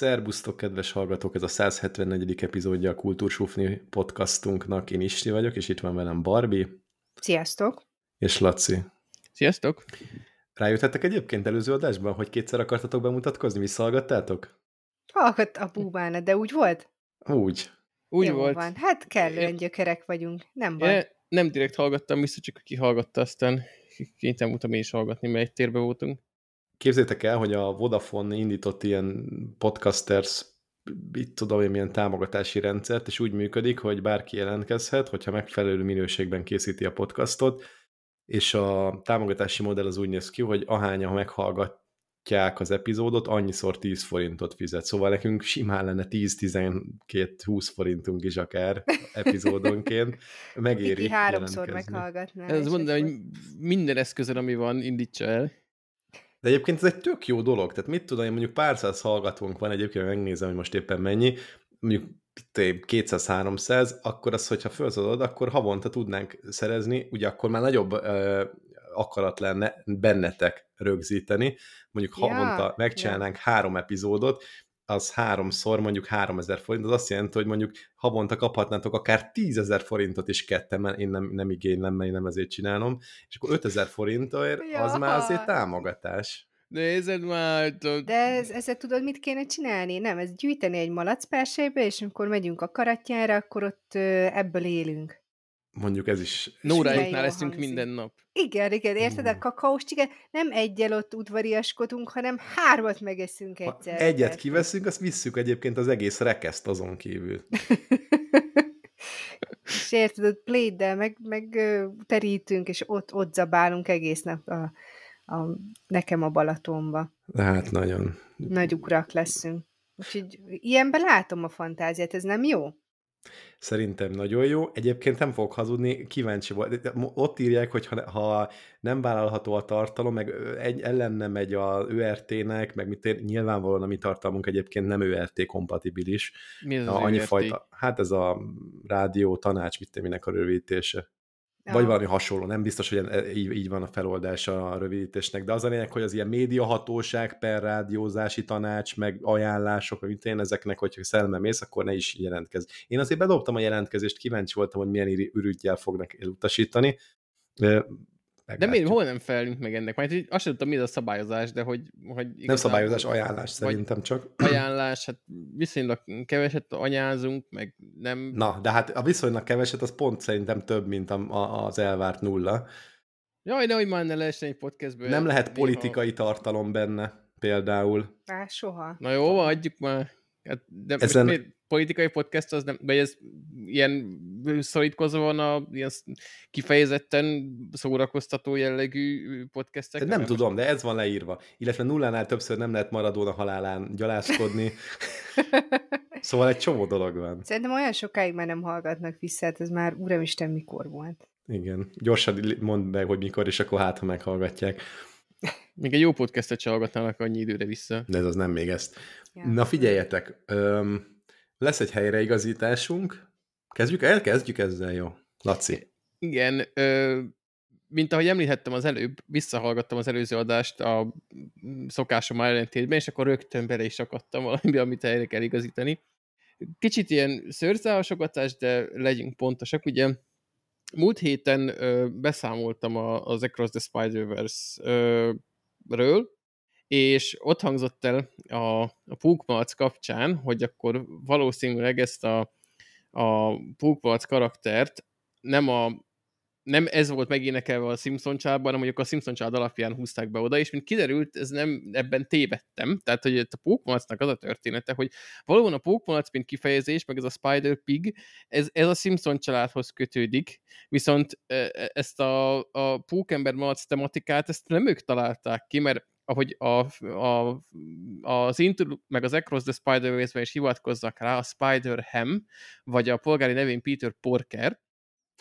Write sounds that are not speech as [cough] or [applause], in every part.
Szerbusztok, kedves hallgatók! Ez a 174. epizódja a Kultúrsufni podcastunknak. Én Isti vagyok, és itt van velem Barbie. Sziasztok! És Laci. Sziasztok! Rájöttetek egyébként előző adásban, hogy kétszer akartatok bemutatkozni? Visszahallgattátok? Hallgat a búbána, de úgy volt? Úgy. Úgy Jó volt. van. Hát kellően gyökerek vagyunk. Nem baj. Nem direkt hallgattam vissza, csak aki hallgatta, aztán kénytelen voltam én is hallgatni, mert egy térbe voltunk. Képzétek el, hogy a Vodafone indított ilyen podcasters itt tudom én milyen támogatási rendszert, és úgy működik, hogy bárki jelentkezhet, hogyha megfelelő minőségben készíti a podcastot, és a támogatási modell az úgy néz ki, hogy ahányan meghallgatják az epizódot, annyiszor 10 forintot fizet. Szóval nekünk simán lenne 10-12-20 forintunk is akár epizódonként. Megéri Kiki háromszor meghallgatná. Ez mondom, hogy minden eszközön, ami van, indítsa el. De egyébként ez egy tök jó dolog, tehát mit tudom én, mondjuk pár száz hallgatónk van, egyébként megnézem, hogy most éppen mennyi, mondjuk itt épp 200-300, akkor az, hogyha felszadod, akkor havonta tudnánk szerezni, ugye akkor már nagyobb ö, akarat lenne bennetek rögzíteni, mondjuk havonta megcsinálnánk három epizódot, az háromszor mondjuk 3000 forint, az azt jelenti, hogy mondjuk havonta kaphatnátok akár 10 ezer forintot is ketten, mert én nem, nem igénylem, mert én nem ezért csinálom, és akkor 5000 forintért az már azért támogatás. Nézed már! tudod, De ez, ezzel tudod, mit kéne csinálni? Nem, ez gyűjteni egy malacpárselybe, és amikor megyünk a karatjára, akkor ott ebből élünk. Mondjuk ez is... Jól leszünk minden nap. Igen, igen, érted? A kakaós csige nem egyel ott udvariaskodunk, hanem hármat megeszünk Ha egyszer. egyet kiveszünk, azt visszük egyébként az egész rekeszt azon kívül. [laughs] és érted, ott pléddel meg, meg terítünk, és ott, ott zabálunk egész nap a, a, nekem a Balatonba. Hát nagyon. Nagy ugrak leszünk. Úgyhogy ilyenben látom a fantáziát, ez nem jó? Szerintem nagyon jó. Egyébként nem fogok hazudni, kíváncsi volt. Ott írják, hogy ha, ha nem vállalható a tartalom, meg egy ellenne megy a ÖRT-nek, meg mit ér, nyilvánvalóan a mi tartalmunk egyébként nem ÖRT kompatibilis. Mi ez az Annyi URT? fajta, hát ez a rádió tanács, mit minek a rövidítése. Vagy Ah. valami hasonló, nem biztos, hogy e- így, így van a feloldása a rövidítésnek, de az a lényeg, hogy az ilyen médiahatóság per rádiózási tanács, meg ajánlások, meg én ezeknek, hogyha szelleme mész, akkor ne is jelentkezz. Én azért bedobtam a jelentkezést, kíváncsi voltam, hogy milyen ürügyjel fognak elutasítani. De miért, hol nem felelünk meg ennek? Majd hogy azt sem tudtam, mi az a szabályozás, de hogy, hogy Nem igazából- szabályozás, ajánlás szerintem csak. [clears throat] Ajánlás, hát viszonylag keveset anyázunk, meg nem... Na, de hát a viszonylag keveset, az pont szerintem több, mint a, a, az elvárt nulla. Jaj, nehogy már ne lehessen egy podcastből. Nem lehet néha- politikai tartalom benne, például. Á, soha. Na jó, van, adjuk már. Hát, de Ezen... miért politikai podcast az nem, vagy ez ilyen szorítkozva van a ilyen kifejezetten szórakoztató jellegű podcastek? Nem tudom, de ez van leírva. Illetve nullánál többször nem lehet Maradona halálán gyalászkodni. [laughs] Szóval egy csomó dolog van. Szerintem olyan sokáig már nem hallgatnak vissza, hát ez már uramisten mikor volt. Igen. Gyorsan mondd meg, hogy mikor, és akkor hát, ha meghallgatják. Még egy jó podcastet se hallgatnának annyi időre vissza. De ez az nem még ezt. Ja. Na figyeljetek, öm, lesz egy helyreigazításunk. Kezdjük el? Kezdjük ezzel, jó? Laci. Igen, ö, mint ahogy említettem az előbb, visszahallgattam az előző adást a szokásom ellentétben, és akkor rögtön bele is akadtam valami, amit helyre kell igazítani. Kicsit ilyen szőrszálasogatás, de legyünk pontosak. Ugye múlt héten ö, beszámoltam a, az Across the Spider-Verse-ről, és ott hangzott el a, a Pukmalc kapcsán, hogy akkor valószínűleg ezt a, a Pukmalc karaktert nem a nem ez volt megénekelve a Simpson családban, hanem mondjuk a Simpson család alapján húzták be oda, és mint kiderült, ez nem, ebben tévedtem, tehát hogy a Pókmalacnak az a története, hogy valóban a Pókmalac, mint kifejezés, meg ez a Spider Pig, ez, ez a Simpson családhoz kötődik, viszont e, e, ezt a, a Pókember malac tematikát, ezt nem ők találták ki, mert ahogy a, a, az Into, meg az Across the Spider-Verse-ben is hivatkoznak rá, a Spider-Ham, vagy a polgári nevén Peter Porker,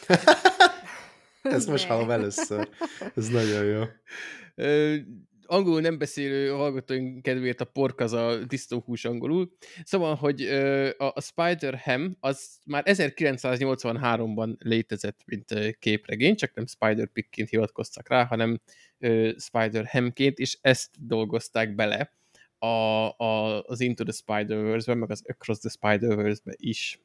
[laughs] Ezt most hallom először. Ez nagyon jó. Ö, angolul nem beszélő hallgatóink kedvéért a pork az a disznóhús angolul. Szóval, hogy ö, a, Spider-Ham az már 1983-ban létezett, mint ö, képregény, csak nem Spider-Pigként hivatkoztak rá, hanem ö, Spider-Hamként, és ezt dolgozták bele a, a, az Into the Spider-Verse-ben, meg az Across the Spider-Verse-ben is.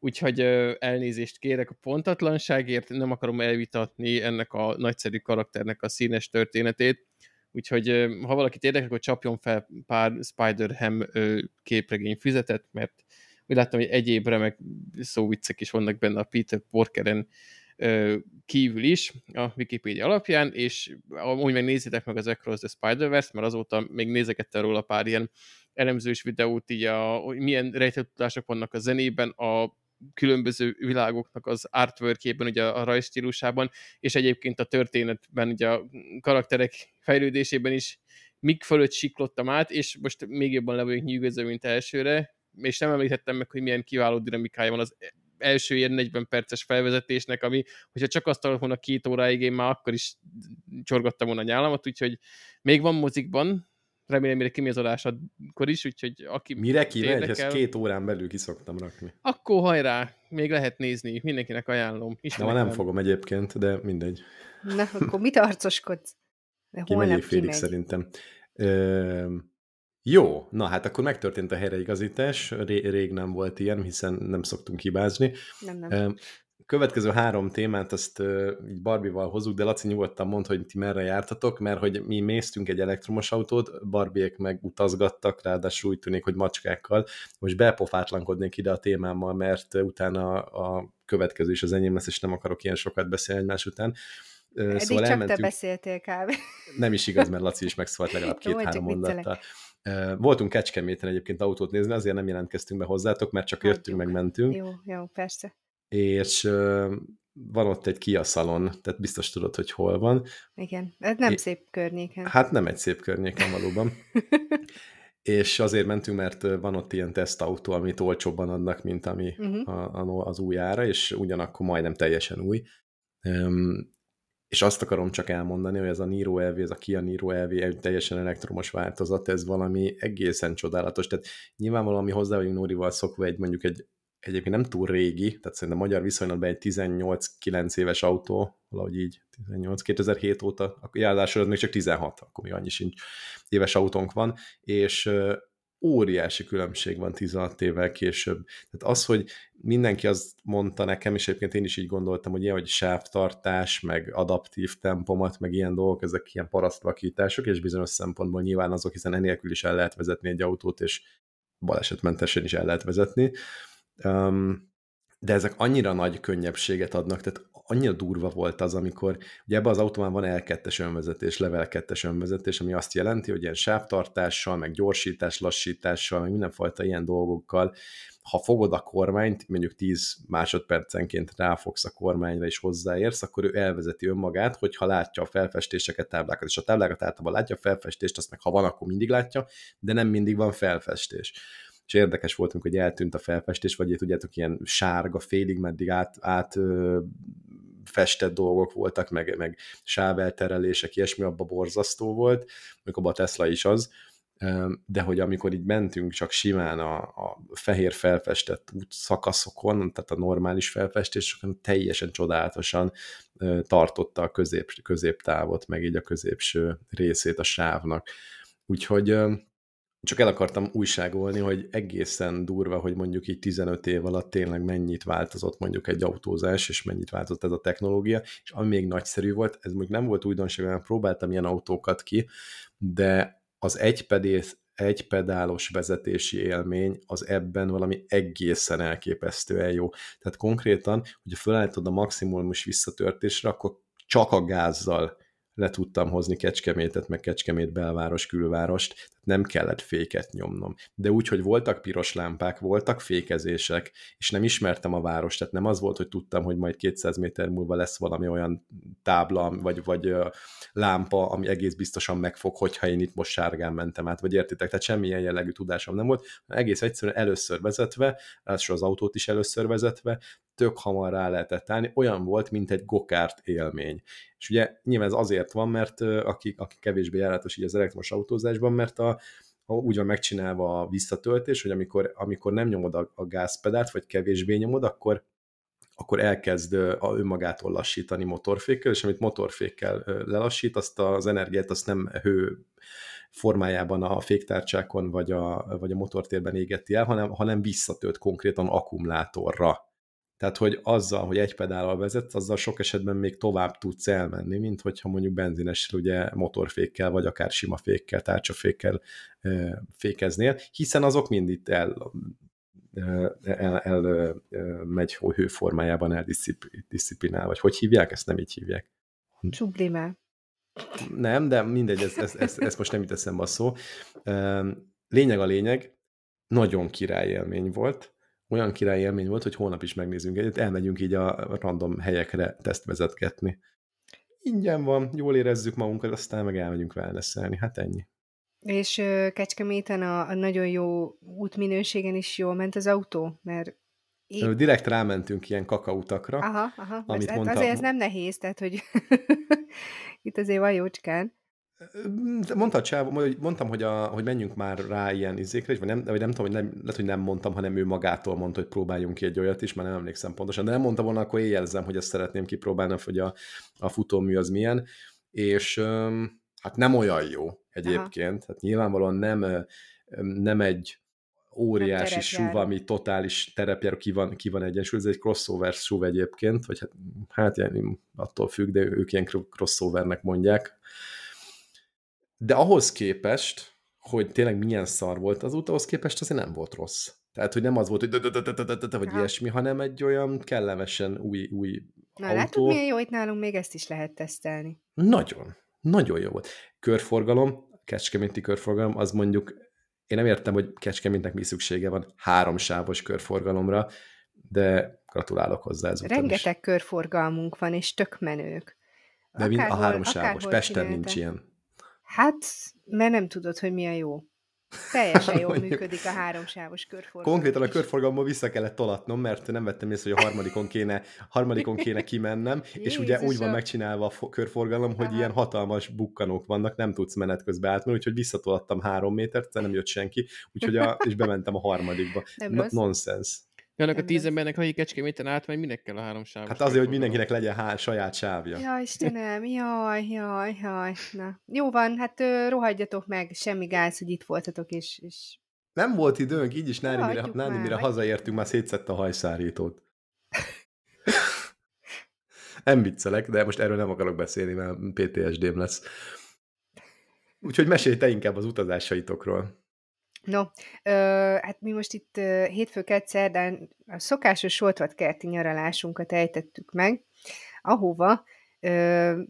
Úgyhogy elnézést kérek a pontatlanságért, nem akarom elvitatni ennek a nagyszerű karakternek a színes történetét, úgyhogy ha valakit érdekel, akkor csapjon fel pár Spider-Ham képregény füzetet, mert úgy láttam, hogy egyéb remek szóviccek is vannak benne a Peter Porkeren kívül is a Wikipedia alapján, és amúgy meg nézzétek meg az Across the Spider-Verse, mert azóta még nézegettem róla pár ilyen elemzős videót, így a, hogy milyen rejtett tudások vannak a zenében, a különböző világoknak az artworkjében, ugye a rajstílusában, és egyébként a történetben, ugye a karakterek fejlődésében is mik fölött siklottam át, és most még jobban le vagyok nyűgöző, mint elsőre, és nem említettem meg, hogy milyen kiváló dinamikája van az első ilyen 40 perces felvezetésnek, ami, hogyha csak azt volna két óráig, én már akkor is csorgattam volna a nyálamat, úgyhogy még van mozikban, remélem, mire kimegy az adásakor is, úgyhogy aki Mire kimegy? Ezt két órán belül kiszoktam rakni. Akkor hajrá, még lehet nézni, mindenkinek ajánlom. Na, ma nem fogom egyébként, de mindegy. Na, akkor mit arcoskodsz? De kimegy félig szerintem. Ö, jó, na hát akkor megtörtént a helyreigazítás, Ré- rég nem volt ilyen, hiszen nem szoktunk hibázni. Nem, nem következő három témát azt uh, így Barbival hozzuk, de Laci nyugodtan mond, hogy ti merre jártatok, mert hogy mi méztünk egy elektromos autót, Barbiek meg utazgattak, ráadásul úgy tűnik, hogy macskákkal. Most bepofátlankodnék ide a témámmal, mert utána a következő is az enyém lesz, és nem akarok ilyen sokat beszélni egymás után. Eddig szóval csak elmentünk. te beszéltél kb. Nem is igaz, mert Laci is megszólt legalább [laughs] két-három mondattal. Voltunk Kecskeméten egyébként autót nézni, azért nem jelentkeztünk be hozzátok, mert csak jöttünk, meg mentünk. Jó, jó, persze és van ott egy Kia szalon, tehát biztos tudod, hogy hol van. Igen, ez nem é, szép környéken. Hát nem egy szép környéken valóban. [laughs] és azért mentünk, mert van ott ilyen tesztautó, amit olcsóbban adnak, mint ami uh-huh. a, a, az új ára, és ugyanakkor majdnem teljesen új. Um, és azt akarom csak elmondani, hogy ez a Niro LV, ez a Kia Niro LV egy teljesen elektromos változat, ez valami egészen csodálatos. Tehát nyilvánvalóan mi hozzá vagyunk Nórival szokva egy mondjuk egy egyébként nem túl régi, tehát szerintem magyar viszonylatban egy 18-9 éves autó, valahogy így, 18, 2007 óta, akkor az még csak 16, akkor még annyi sincs éves autónk van, és óriási különbség van 16 évvel később. Tehát az, hogy mindenki azt mondta nekem, és egyébként én is így gondoltam, hogy ilyen, hogy sávtartás, meg adaptív tempomat, meg ilyen dolgok, ezek ilyen parasztvakítások, és bizonyos szempontból nyilván azok, hiszen enélkül is el lehet vezetni egy autót, és balesetmentesen is el lehet vezetni, de ezek annyira nagy könnyebbséget adnak, tehát annyira durva volt az, amikor ugye ebben az autóban van L2-es önvezetés, level 2-es önvezetés, ami azt jelenti, hogy ilyen sávtartással, meg gyorsítás, lassítással, meg mindenfajta ilyen dolgokkal, ha fogod a kormányt, mondjuk 10 másodpercenként ráfogsz a kormányra és hozzáérsz, akkor ő elvezeti önmagát, hogyha látja a felfestéseket, táblákat, és a táblákat általában látja a felfestést, azt meg ha van, akkor mindig látja, de nem mindig van felfestés és érdekes voltunk, hogy eltűnt a felfestés, vagy tudjátok, ilyen sárga, félig meddig át, át festett dolgok voltak, meg, meg sávelterelések, ilyesmi, abba borzasztó volt, abban a Tesla is az, de hogy amikor így mentünk csak simán a, a fehér felfestett út szakaszokon, tehát a normális felfestéseken teljesen csodálatosan tartotta a közép, középtávot, meg így a középső részét a sávnak. Úgyhogy csak el akartam újságolni, hogy egészen durva, hogy mondjuk így 15 év alatt tényleg mennyit változott mondjuk egy autózás, és mennyit változott ez a technológia, és ami még nagyszerű volt, ez mondjuk nem volt újdonság, mert próbáltam ilyen autókat ki, de az egypedész, egypedálos vezetési élmény az ebben valami egészen elképesztően jó. Tehát konkrétan, hogyha felállítod a maximumos visszatörtésre, akkor csak a gázzal le tudtam hozni Kecskemétet, meg Kecskemét belváros, külvárost, nem kellett féket nyomnom. De úgy, hogy voltak piros lámpák, voltak fékezések, és nem ismertem a várost, tehát nem az volt, hogy tudtam, hogy majd 200 méter múlva lesz valami olyan tábla, vagy, vagy lámpa, ami egész biztosan megfog, hogyha én itt most sárgán mentem át, vagy értitek, tehát semmilyen jellegű tudásom nem volt, egész egyszerűen először vezetve, ráadásul az autót is először vezetve, tök hamar rá lehetett állni, olyan volt, mint egy gokárt élmény. És ugye nyilván ez azért van, mert aki, aki kevésbé járatos így az elektromos autózásban, mert a, a, úgy van megcsinálva a visszatöltés, hogy amikor, amikor nem nyomod a, a gázpedált, vagy kevésbé nyomod, akkor akkor elkezd a önmagától lassítani motorfékkel, és amit motorfékkel lelassít, azt az energiát azt nem hő formájában a féktárcsákon vagy a, vagy a motortérben égeti el, hanem, hanem visszatölt konkrétan akkumulátorra. Tehát, hogy azzal, hogy egy pedállal vezetsz, azzal sok esetben még tovább tudsz elmenni, mint hogyha mondjuk benzinessel, ugye motorfékkel, vagy akár sima fékkel, tárcsafékkel fékeznél, hiszen azok mind itt el, el, el, megy hőformájában eldisciplinál, vagy hogy hívják? Ezt nem így hívják. Sublimál. Nem, de mindegy, ez, ez, ez, ez most nem jut eszembe a szó. Lényeg a lényeg, nagyon király élmény volt, olyan király élmény volt, hogy holnap is megnézünk egyet, elmegyünk így a random helyekre tesztvezetgetni. Ingyen van, jól érezzük magunkat, aztán meg elmegyünk wellnesselni, hát ennyi. És Kecskeméten a, a nagyon jó útminőségen is jól ment az autó, mert én... Direkt rámentünk ilyen kakautakra. Aha, aha. Amit mondtam... Azért ez nem nehéz, tehát hogy [laughs] itt azért van jócskán. Mondta Csáv, mondtam, hogy, a, hogy menjünk már rá ilyen izékre, vagy nem, vagy nem tudom, hogy nem, lehet, hogy nem mondtam, hanem ő magától mondta, hogy próbáljunk ki egy olyat is, már nem emlékszem pontosan, de nem mondta volna, akkor éjjelzem, hogy ezt szeretném kipróbálni, hogy a, a futómű az milyen, és hát nem olyan jó egyébként, hát nyilvánvalóan nem, nem egy óriási SUV, ami totális terepjáró, ki van, ki van egyensúly, ez egy crossover SUV egyébként, vagy hát, hát ilyen, attól függ, de ők ilyen crossovernek mondják, de ahhoz képest, hogy tényleg milyen szar volt az út, ahhoz képest azért nem volt rossz. Tehát, hogy nem az volt, hogy vagy ilyesmi, hanem egy olyan kellemesen új, új Na, autó. látod, milyen jó, itt nálunk még ezt is lehet tesztelni. Nagyon, nagyon jó volt. Körforgalom, kecskeméti körforgalom, az mondjuk, én nem értem, hogy Kecskemétnek mi szüksége van háromsávos körforgalomra, de gratulálok hozzá ezután Rengeteg is. körforgalmunk van, és tök menők. De mind a háromsávos. Pesten nincs ilyen. Hát, mert nem tudod, hogy mi a jó. Teljesen [laughs] jól működik a háromsávos körforgalom. Konkrétan a körforgalomból vissza kellett tolatnom, mert nem vettem észre, hogy a harmadikon kéne, harmadikon kéne kimennem, és ugye úgy van megcsinálva a körforgalom, hogy Aha. ilyen hatalmas bukkanók vannak, nem tudsz menet közben átmenni, úgyhogy visszatolattam három métert, nem jött senki, úgyhogy a, és bementem a harmadikba. Nem no, nonsense. Annak a tíz embernek, aki Kecskeméten átmegy, minek kell a három sáv? Hát azért, hogy mindenkinek legyen há saját sávja. Ja, Istenem, jaj, jaj, jaj. Na. Jó van, hát rohadjatok meg, semmi gáz, hogy itt voltatok, és... és... Nem volt időnk, így is Nári, mire, Nári, mire hazaértünk, már szétszette a hajszárítót. nem viccelek, de most erről nem akarok beszélni, mert PTSD-m lesz. Úgyhogy mesélj te inkább az utazásaitokról. No, ö, hát mi most itt ö, hétfő szerdán a szokásos kerti nyaralásunkat ejtettük meg, ahova ö,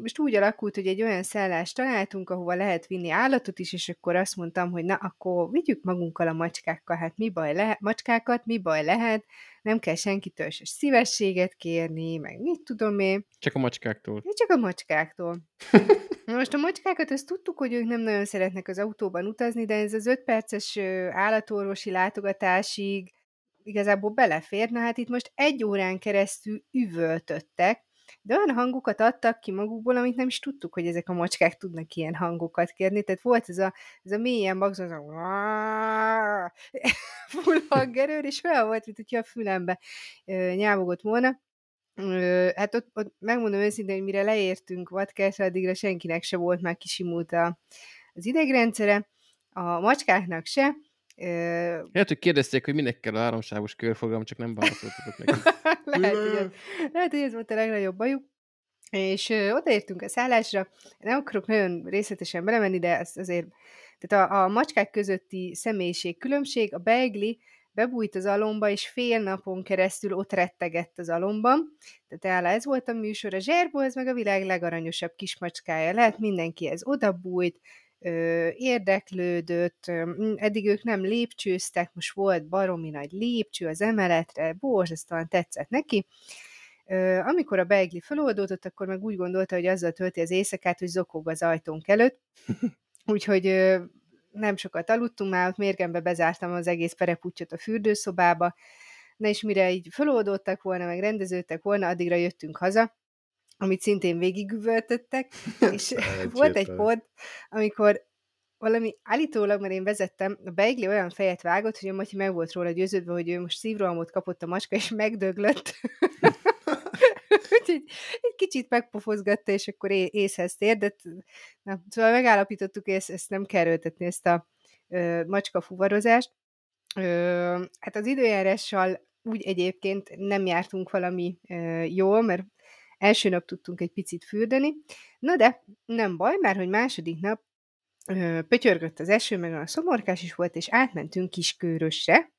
most úgy alakult, hogy egy olyan szállást találtunk, ahova lehet vinni állatot is, és akkor azt mondtam, hogy na, akkor vigyük magunkkal a macskákkal, hát mi baj lehet, macskákat, mi baj lehet, nem kell senkitől se szívességet kérni, meg mit tudom én. Csak a macskáktól. Csak a macskáktól. Most a macskákat azt tudtuk, hogy ők nem nagyon szeretnek az autóban utazni, de ez az öt perces állatorvosi látogatásig igazából belefér. Na hát itt most egy órán keresztül üvöltöttek, de olyan hangokat adtak ki magukból, amit nem is tudtuk, hogy ezek a macskák tudnak ilyen hangokat kérni. Tehát volt ez a, ez a mélyen magzó, az a [laughs] full hangerőr, és olyan volt, mint hogyha a fülembe nyávogott volna. Hát ott, ott megmondom őszintén, hogy mire leértünk Vadkertre, addigra senkinek se volt már kisimult a, az idegrendszere, a macskáknak se. Lehet, hogy kérdezték, hogy minek kell a háromsávos körforgalom, csak nem válaszoltatok neki. [laughs] lehet, hogy ez, lehet, hogy ez volt a legnagyobb bajuk. És ö, odaértünk a szállásra, nem akarok nagyon részletesen belemenni, de az azért, tehát a, a macskák közötti személyiség különbség, a beigli bebújt az alomba, és fél napon keresztül ott rettegett az alomban. Tehát áll, ez volt a műsor. A zserbó, ez meg a világ legaranyosabb kismacskája. Lehet mindenki ez odabújt, érdeklődött, eddig ők nem lépcsőztek, most volt baromi nagy lépcső az emeletre, borzasztóan tetszett neki. Amikor a beigli feloldódott, akkor meg úgy gondolta, hogy azzal tölti az éjszakát, hogy zokog az ajtónk előtt. Úgyhogy nem sokat aludtunk, már ott mérgembe bezártam az egész pereputyot a fürdőszobába, na és mire így feloldódtak volna, meg rendeződtek volna, addigra jöttünk haza, amit szintén végigüvöltöttek, [laughs] és [laughs] volt egy pont, amikor valami állítólag, mert én vezettem, a Beigli olyan fejet vágott, hogy a Matyi meg volt róla győződve, hogy ő most szívrohamot kapott a macska, és megdöglött. [laughs] Úgyhogy egy kicsit megpofozgatta, és akkor é- észhez tér, de na, szóval megállapítottuk, hogy ezt, ezt nem kell erőltetni, ezt a ö, macska fuvarozást. Ö, hát az időjárással úgy egyébként nem jártunk valami ö, jól, mert első nap tudtunk egy picit fürdeni, na de nem baj, mert hogy második nap ö, pötyörgött az eső, meg a szomorkás is volt, és átmentünk Kiskörösre,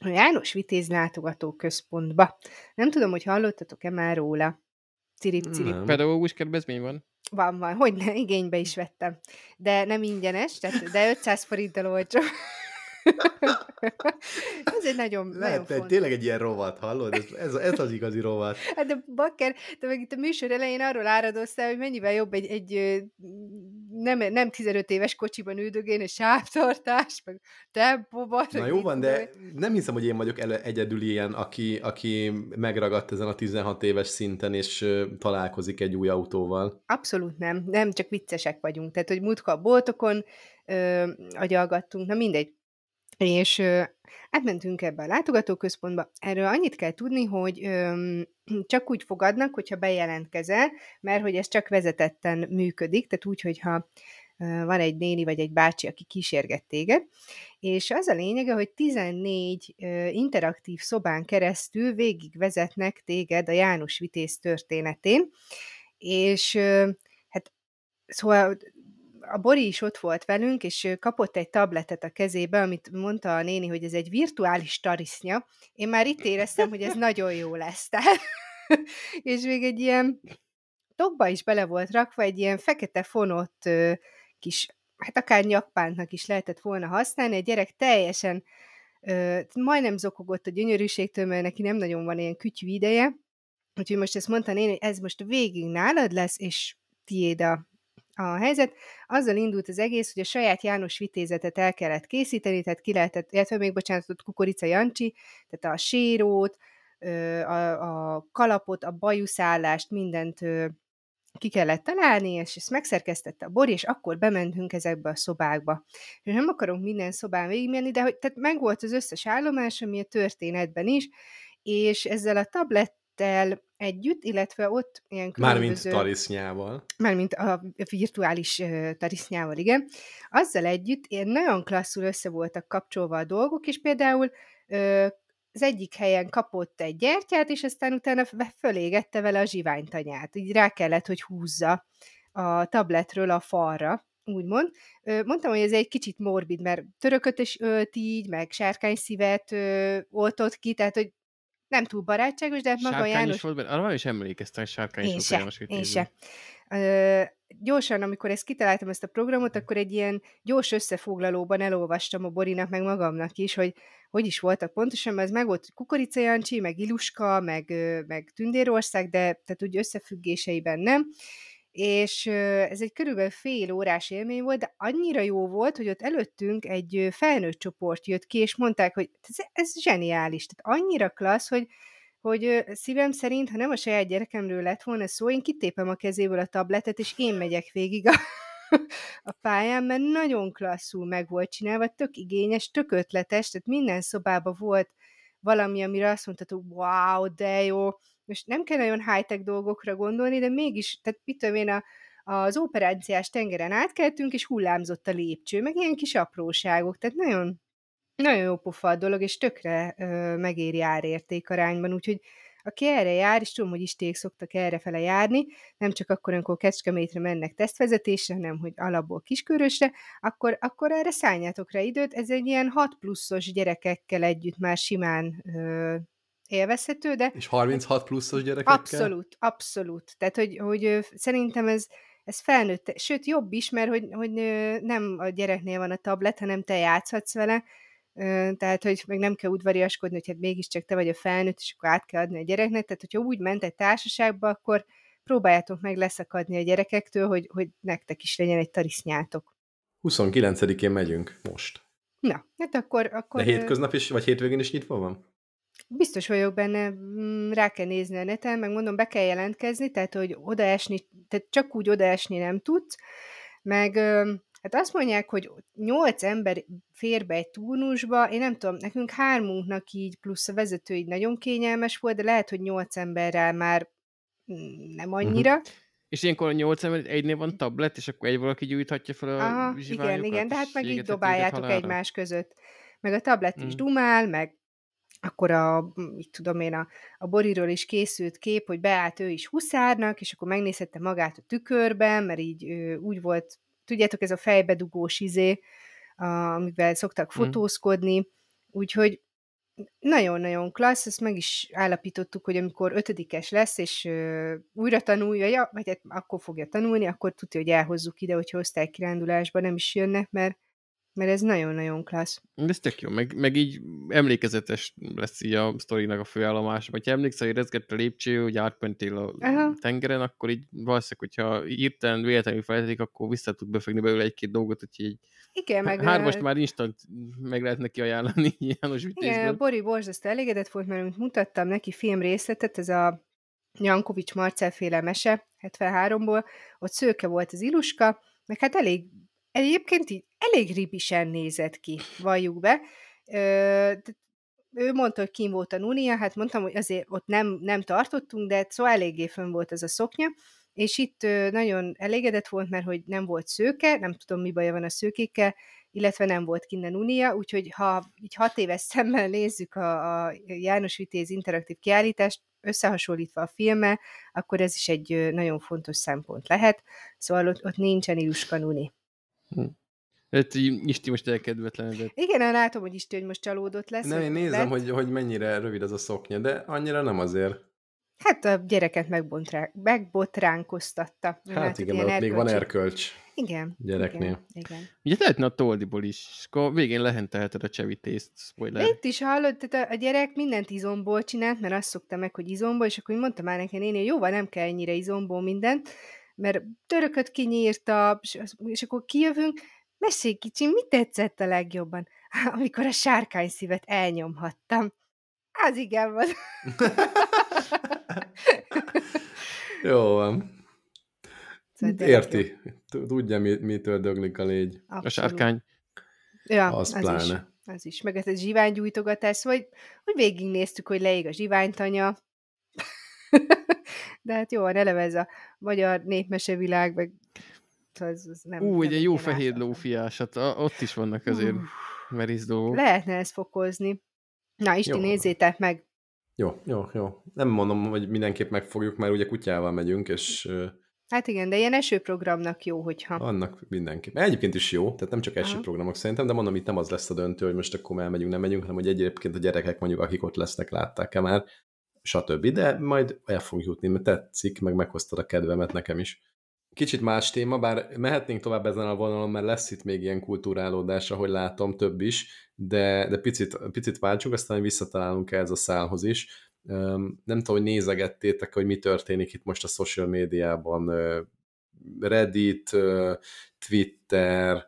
a János Vitéz látogató központba. Nem tudom, hogy hallottatok-e már róla. Cirip-cirip. Nem. Pedagógus kedvezmény van? Van, van, hogy ne, igénybe is vettem. De nem ingyenes, tehát, de 500 forinttal olcsó. [laughs] ez egy nagyon, nagyon Lehet, fontos. tényleg egy ilyen rovat, hallod? Ez, ez, ez az igazi rovat. Hát de bakker, te meg itt a műsor elején arról áradoztál, hogy mennyivel jobb egy, egy nem, nem 15 éves kocsiban üldögén, és sávtartás, meg tempóban. Na jó van, de nem hiszem, hogy én vagyok ele- egyedül ilyen, aki, aki megragadt ezen a 16 éves szinten, és találkozik egy új autóval. Abszolút nem, nem, csak viccesek vagyunk. Tehát, hogy múltkor a boltokon ö, agyalgattunk, na mindegy. És ö, átmentünk ebbe a látogatóközpontba. Erről annyit kell tudni, hogy [clears throat] csak úgy fogadnak, hogyha bejelentkezel, mert hogy ez csak vezetetten működik, tehát úgy, hogyha van egy néni vagy egy bácsi, aki kísérget téged, és az a lényege, hogy 14 ö, interaktív szobán keresztül végigvezetnek téged a János Vitéz történetén, és hát szóval a Bori is ott volt velünk, és kapott egy tabletet a kezébe, amit mondta a néni, hogy ez egy virtuális tarisznya. Én már itt éreztem, hogy ez [laughs] nagyon jó lesz. Tehát, [laughs] és még egy ilyen tokba is bele volt rakva, egy ilyen fekete fonott kis, hát akár nyakpántnak is lehetett volna használni. A gyerek teljesen ö, majdnem zokogott a gyönyörűségtől, mert neki nem nagyon van ilyen kütyű ideje. Úgyhogy most ezt mondta én, hogy ez most végig nálad lesz, és tiéd a, a helyzet. Azzal indult az egész, hogy a saját János vitézetet el kellett készíteni, tehát ki lehetett, illetve még bocsánat, ott Kukorica Jancsi, tehát a sérót, a, a kalapot, a bajuszállást, mindent ki kellett találni, és ezt megszerkesztette a Bori, és akkor bementünk ezekbe a szobákba. És nem akarunk minden szobán végigmenni, de hogy, tehát megvolt az összes állomás, ami a történetben is, és ezzel a tablettel együtt, illetve ott ilyen Mármint különböző... tarisznyával. Mármint a virtuális tarisznyával, igen. Azzal együtt ilyen nagyon klasszul össze voltak kapcsolva a dolgok, és például az egyik helyen kapott egy gyertyát, és aztán utána fölégette vele a zsiványtanyát. Így rá kellett, hogy húzza a tabletről a falra, úgymond. Mondtam, hogy ez egy kicsit morbid, mert törököt is ölt így, meg sárkányszívet oltott ki, tehát, hogy nem túl barátságos, de maga Sárkány János is volt benne? Arra is emlékeztem, hogy sárkány is én a se, János én se. Ö, gyorsan, amikor ezt kitaláltam, ezt a programot, akkor egy ilyen gyors összefoglalóban elolvastam a Borinak, meg magamnak is, hogy hogy is voltak pontosan, mert ez meg volt Kukorica Jancsi, meg Iluska, meg, meg Tündérország, de tehát úgy összefüggéseiben nem. És ez egy körülbelül fél órás élmény volt, de annyira jó volt, hogy ott előttünk egy felnőtt csoport jött ki, és mondták, hogy ez, ez zseniális, tehát annyira klassz, hogy hogy szívem szerint, ha nem a saját gyerekemről lett volna szó, én kitépem a kezéből a tabletet, és én megyek végig a, [laughs] a pályán, mert nagyon klasszul meg volt csinálva, tök igényes, tök ötletes, tehát minden szobában volt valami, amire azt mondtad, hogy wow, de jó. Most nem kell nagyon high-tech dolgokra gondolni, de mégis, tehát mit tudom én, a, az operáciás tengeren átkeltünk, és hullámzott a lépcső, meg ilyen kis apróságok, tehát nagyon, nagyon jó pofa a dolog, és tökre ö, megéri árérték arányban, úgyhogy aki erre jár, és tudom, hogy isték szoktak erre fele járni, nem csak akkor, amikor Kecskemétre mennek tesztvezetésre, hanem hogy alapból kiskörösre, akkor, akkor erre szálljátok rá időt. Ez egy ilyen 6 pluszos gyerekekkel együtt már simán ö, élvezhető, de És 36 pluszos gyerekekkel? Abszolút, abszolút. Tehát, hogy, hogy szerintem ez, ez felnőtt, sőt jobb is, mert hogy, hogy nem a gyereknél van a tablet, hanem te játszhatsz vele, tehát, hogy meg nem kell udvariaskodni, hogy hát mégiscsak te vagy a felnőtt, és akkor át kell adni a gyereknek, tehát hogyha úgy ment egy társaságba, akkor próbáljátok meg leszakadni a gyerekektől, hogy, hogy nektek is legyen egy tarisznyátok. 29-én megyünk most. Na, hát akkor... akkor De hétköznap is, vagy hétvégén is nyitva van? Biztos vagyok benne, mm, rá kell nézni a neten, meg mondom, be kell jelentkezni, tehát, hogy odaesni, tehát csak úgy odaesni nem tudsz, meg hát azt mondják, hogy nyolc ember fér be egy turnusba, én nem tudom, nekünk hármunknak így, plusz a vezető így nagyon kényelmes volt, de lehet, hogy nyolc emberrel már mm, nem annyira. Uh-huh. És ilyenkor a nyolc ember egynél van tablet, és akkor egy valaki gyújthatja fel a Aha, igen, igen, de hát meg így dobáljátok egymás között. Meg a tablet mm. is dumál, meg akkor a, mit tudom én, a, a Boriról is készült kép, hogy beállt ő is huszárnak, és akkor megnézhette magát a tükörben, mert így ő, úgy volt, tudjátok, ez a fejbedugós izé, a, amivel szoktak mm. fotózkodni, úgyhogy nagyon-nagyon klassz, ezt meg is állapítottuk, hogy amikor ötödikes lesz, és ö, újra tanulja, ja, vagy hát akkor fogja tanulni, akkor tudja, hogy elhozzuk ide, hogyha osztálykirándulásba nem is jönnek, mert mert ez nagyon-nagyon klassz. Ez tök jó, meg, meg így emlékezetes lesz így a sztorinak a főállomás. Vagy ha emlékszel, hogy rezgett a lépcső, hogy átmentél a Aha. tengeren, akkor így valószínűleg, hogyha hirtelen véletlenül felejtik, akkor vissza tud befogni belőle egy-két dolgot, hogy így igen, meg... Hármast már instant meg lehet neki ajánlani [laughs] János Vitézből. Igen, Bori borzasztó elégedett volt, mert mutattam neki film részletet, ez a Jankovics Marcel féle mese 73-ból, ott szőke volt az iluska, meg hát elég Egyébként így elég ribisen nézett ki, valljuk be. Ö, ő mondta, hogy kim volt a Nunia, hát mondtam, hogy azért ott nem, nem tartottunk, de szóval eléggé fönn volt ez a szoknya, és itt nagyon elégedett volt, mert hogy nem volt szőke, nem tudom, mi baja van a szőkékkel, illetve nem volt kinnen Unia, úgyhogy ha így hat éves szemmel nézzük a, a János Vitéz interaktív kiállítást, összehasonlítva a filmmel, akkor ez is egy nagyon fontos szempont lehet. Szóval ott, ott nincsen Iluska Nuni. Hm. Hát Isti most elkedvetlenedett. Igen, én látom, hogy Isti, hogy most csalódott lesz. Nem, én nézem, hogy, hogy mennyire rövid az a szoknya, de annyira nem azért. Hát a gyereket megbotránkoztatta. Hát, hát igen, mert még van erkölcs. Igen. Gyereknél. Igen, igen. Ugye lehetne a toldiból is, és akkor végén lehentelheted a csevitészt, spoiler. Itt is hallod, tehát a, a gyerek mindent izomból csinált, mert azt szokta meg, hogy izomból, és akkor mondta már neki néni, hogy jó, van, nem kell ennyire izomból mindent, mert törököt kinyírta, és akkor kijövünk, mesélj kicsi, mi tetszett a legjobban? [laughs] Amikor a sárkány szívet elnyomhattam. Az igen van. [laughs] Jó van. Szóval Érti. Tudja, mitől döglik a légy. Abszolút. A sárkány. Ja, az, az pláne. Is. Az is. Meg ez a zsiványgyújtogatás, vagy hogy végignéztük, hogy leég a zsiványtanya. [laughs] De hát jó, eleve ez a magyar népmesevilág, meg az, az nem... Ú, egy jó fehér lófiás, hát ott is vannak azért merisz dolgok. Lehetne ezt fokozni. Na, Isti, nézzétek meg! Jó, jó, jó. Nem mondom, hogy mindenképp megfogjuk, mert ugye kutyával megyünk, és... Hát igen, de ilyen esőprogramnak jó, hogyha... Annak mindenképp. Egyébként is jó, tehát nem csak esőprogramok szerintem, de mondom, itt nem az lesz a döntő, hogy most akkor elmegyünk, nem megyünk, hanem hogy egyébként a gyerekek mondjuk, akik ott lesznek, látták-e már, stb. De majd el fogunk jutni, mert tetszik, meg meghoztad a kedvemet nekem is. Kicsit más téma, bár mehetnénk tovább ezen a vonalon, mert lesz itt még ilyen kultúrálódás, ahogy látom, több is, de, de picit, picit váltsunk, aztán visszatalálunk ez a szálhoz is. Nem tudom, hogy nézegettétek, hogy mi történik itt most a social médiában, Reddit, Twitter,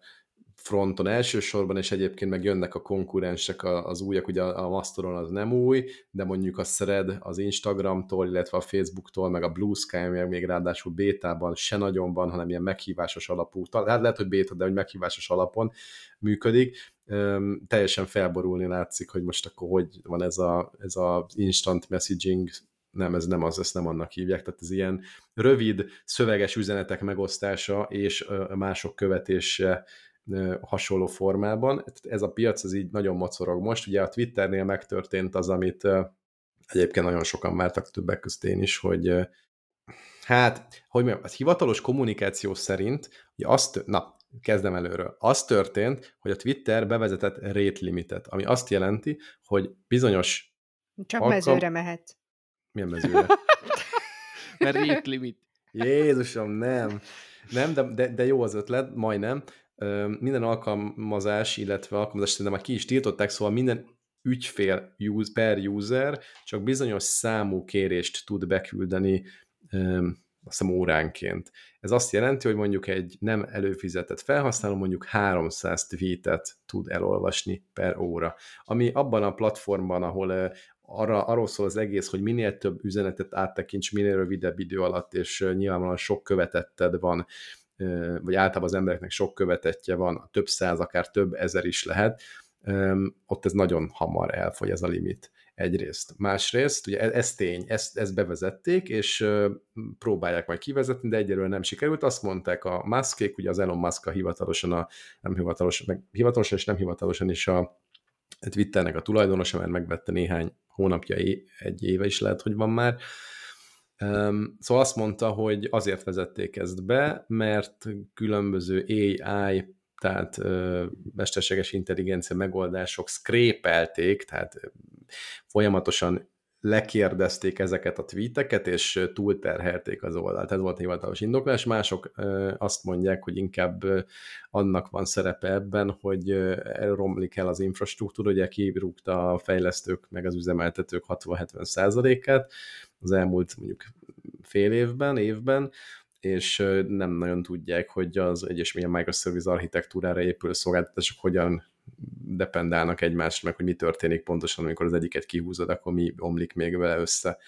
fronton elsősorban, és egyébként meg jönnek a konkurensek, az újak, ugye a Mastodon az nem új, de mondjuk a Thread az Instagramtól, illetve a Facebooktól, meg a Blue Sky, meg még ráadásul bétában se nagyon van, hanem ilyen meghívásos alapú, hát lehet, hogy béta, de hogy meghívásos alapon működik, Üm, teljesen felborulni látszik, hogy most akkor hogy van ez a, ez a instant messaging. Nem, ez nem az, ezt nem annak hívják, tehát ez ilyen rövid, szöveges üzenetek megosztása és mások követése hasonló formában. Ez a piac az így nagyon mocorog most. Ugye a Twitternél megtörtént az, amit egyébként nagyon sokan vártak többek között én is, hogy hát, hogy mondjam, az hivatalos kommunikáció szerint, hogy azt, na, kezdem előről. Az történt, hogy a Twitter bevezetett rate limitet, ami azt jelenti, hogy bizonyos Csak alkalm... mezőre mehet. Milyen mezőre? Mert rate limit. Jézusom, nem. Nem, de, de, de jó az ötlet, majdnem minden alkalmazás, illetve alkalmazás szerintem már ki is tiltották, szóval minden ügyfél use, per user csak bizonyos számú kérést tud beküldeni azt hiszem óránként. Ez azt jelenti, hogy mondjuk egy nem előfizetett felhasználó mondjuk 300 tweetet tud elolvasni per óra, ami abban a platformban, ahol arra, arról szól az egész, hogy minél több üzenetet áttekints, minél rövidebb idő alatt, és nyilvánvalóan sok követetted van, vagy általában az embereknek sok követetje van, több száz, akár több ezer is lehet, ott ez nagyon hamar elfogy ez a limit egyrészt. Másrészt, ugye e, ez tény, ezt, ezt bevezették, és próbálják majd kivezetni, de egyelőre nem sikerült. Azt mondták a Muskék, ugye az Elon Musk a hivatalosan, a, nem hivatalosan, meg hivatalosan és nem hivatalosan is a Twitternek a tulajdonosa, mert megvette néhány hónapja, egy éve is lehet, hogy van már. Szóval azt mondta, hogy azért vezették ezt be, mert különböző AI tehát mesterséges intelligencia megoldások scrapelték, tehát folyamatosan lekérdezték ezeket a tweeteket, és túlterhelték az oldalt. Ez volt a hivatalos indoklás. Mások azt mondják, hogy inkább annak van szerepe ebben, hogy romlik el az infrastruktúra, ugye kirúgta a fejlesztők meg az üzemeltetők 60-70 százalékát az elmúlt mondjuk fél évben, évben, és nem nagyon tudják, hogy az egyes milyen microservice architektúrára épülő szolgáltatások hogyan dependálnak egymást, meg hogy mi történik pontosan, amikor az egyiket kihúzod, akkor mi omlik még vele össze.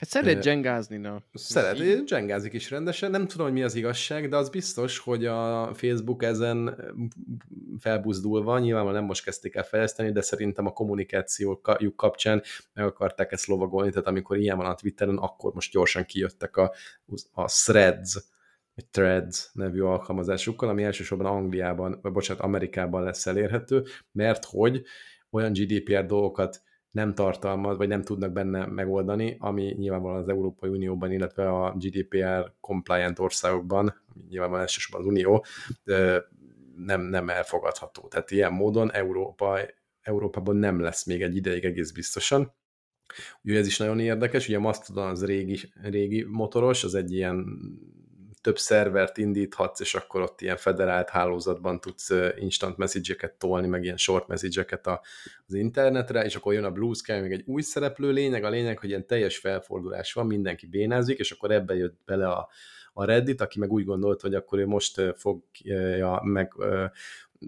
Hát szeret dzsengázni, na. Szeret, dzsengázik is rendesen. Nem tudom, hogy mi az igazság, de az biztos, hogy a Facebook ezen felbuzdulva, nyilvánvalóan nem most kezdték el fejleszteni, de szerintem a kommunikációjuk kapcsán meg akarták ezt lovagolni, tehát amikor ilyen van a Twitteren, akkor most gyorsan kijöttek a, a threads, egy Threads nevű alkalmazásukkal, ami elsősorban Angliában, vagy bocsánat, Amerikában lesz elérhető, mert hogy olyan GDPR dolgokat nem tartalmaz, vagy nem tudnak benne megoldani, ami nyilvánvalóan az Európai Unióban, illetve a GDPR compliant országokban, nyilvánvalóan elsősorban az Unió, nem, nem elfogadható. Tehát ilyen módon Európa, Európában nem lesz még egy ideig egész biztosan. Ugye ez is nagyon érdekes, ugye a Mastodon az régi, régi motoros, az egy ilyen több szervert indíthatsz, és akkor ott ilyen federált hálózatban tudsz instant message-eket tolni, meg ilyen short message-eket az internetre, és akkor jön a Blue Sky, még egy új szereplő. Lényeg, a lényeg, hogy ilyen teljes felfordulás van, mindenki bénázik, és akkor ebbe jött bele a, a Reddit, aki meg úgy gondolt, hogy akkor ő most fogja meg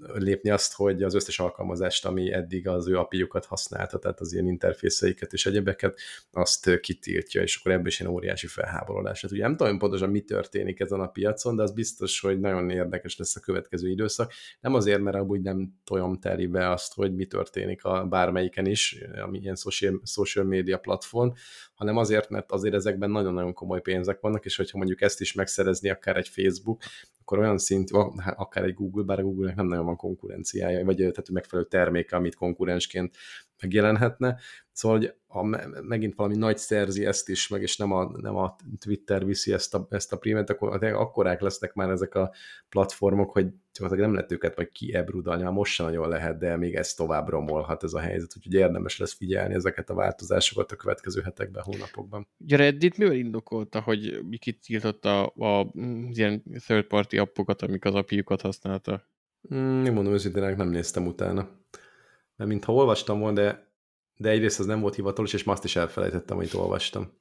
lépni azt, hogy az összes alkalmazást, ami eddig az ő apiukat használta, tehát az ilyen interfészeiket és egyebeket, azt kitiltja, és akkor ebből is ilyen óriási felháborodás. Tehát ugye nem tudom pontosan, mi történik ezen a piacon, de az biztos, hogy nagyon érdekes lesz a következő időszak. Nem azért, mert amúgy nem toljam be azt, hogy mi történik a bármelyiken is, ami ilyen social, social media platform, hanem azért, mert azért ezekben nagyon-nagyon komoly pénzek vannak, és hogyha mondjuk ezt is megszerezni akár egy Facebook, akkor olyan szint, akár egy Google, bár a Google-nek nem nagyon van konkurenciája, vagy tehát megfelelő terméke, amit konkurensként megjelenhetne. Szóval, hogy a, megint valami nagy szerzi ezt is, meg és nem a, nem a Twitter viszi ezt a, ezt a primet, akkor akkorák lesznek már ezek a platformok, hogy gyakorlatilag nem lehet őket majd kiebrudalni, már most sem nagyon lehet, de még ez tovább romolhat ez a helyzet, úgyhogy érdemes lesz figyelni ezeket a változásokat a következő hetekben, hónapokban. Ugye Reddit mivel indokolta, hogy kitiltotta a, a, ilyen third party appokat, amik az apiukat használta? Mm, mondom őszintén, nem néztem utána. Mert mintha olvastam volna, de de egyrészt az nem volt hivatalos, és ma azt is elfelejtettem, hogy olvastam.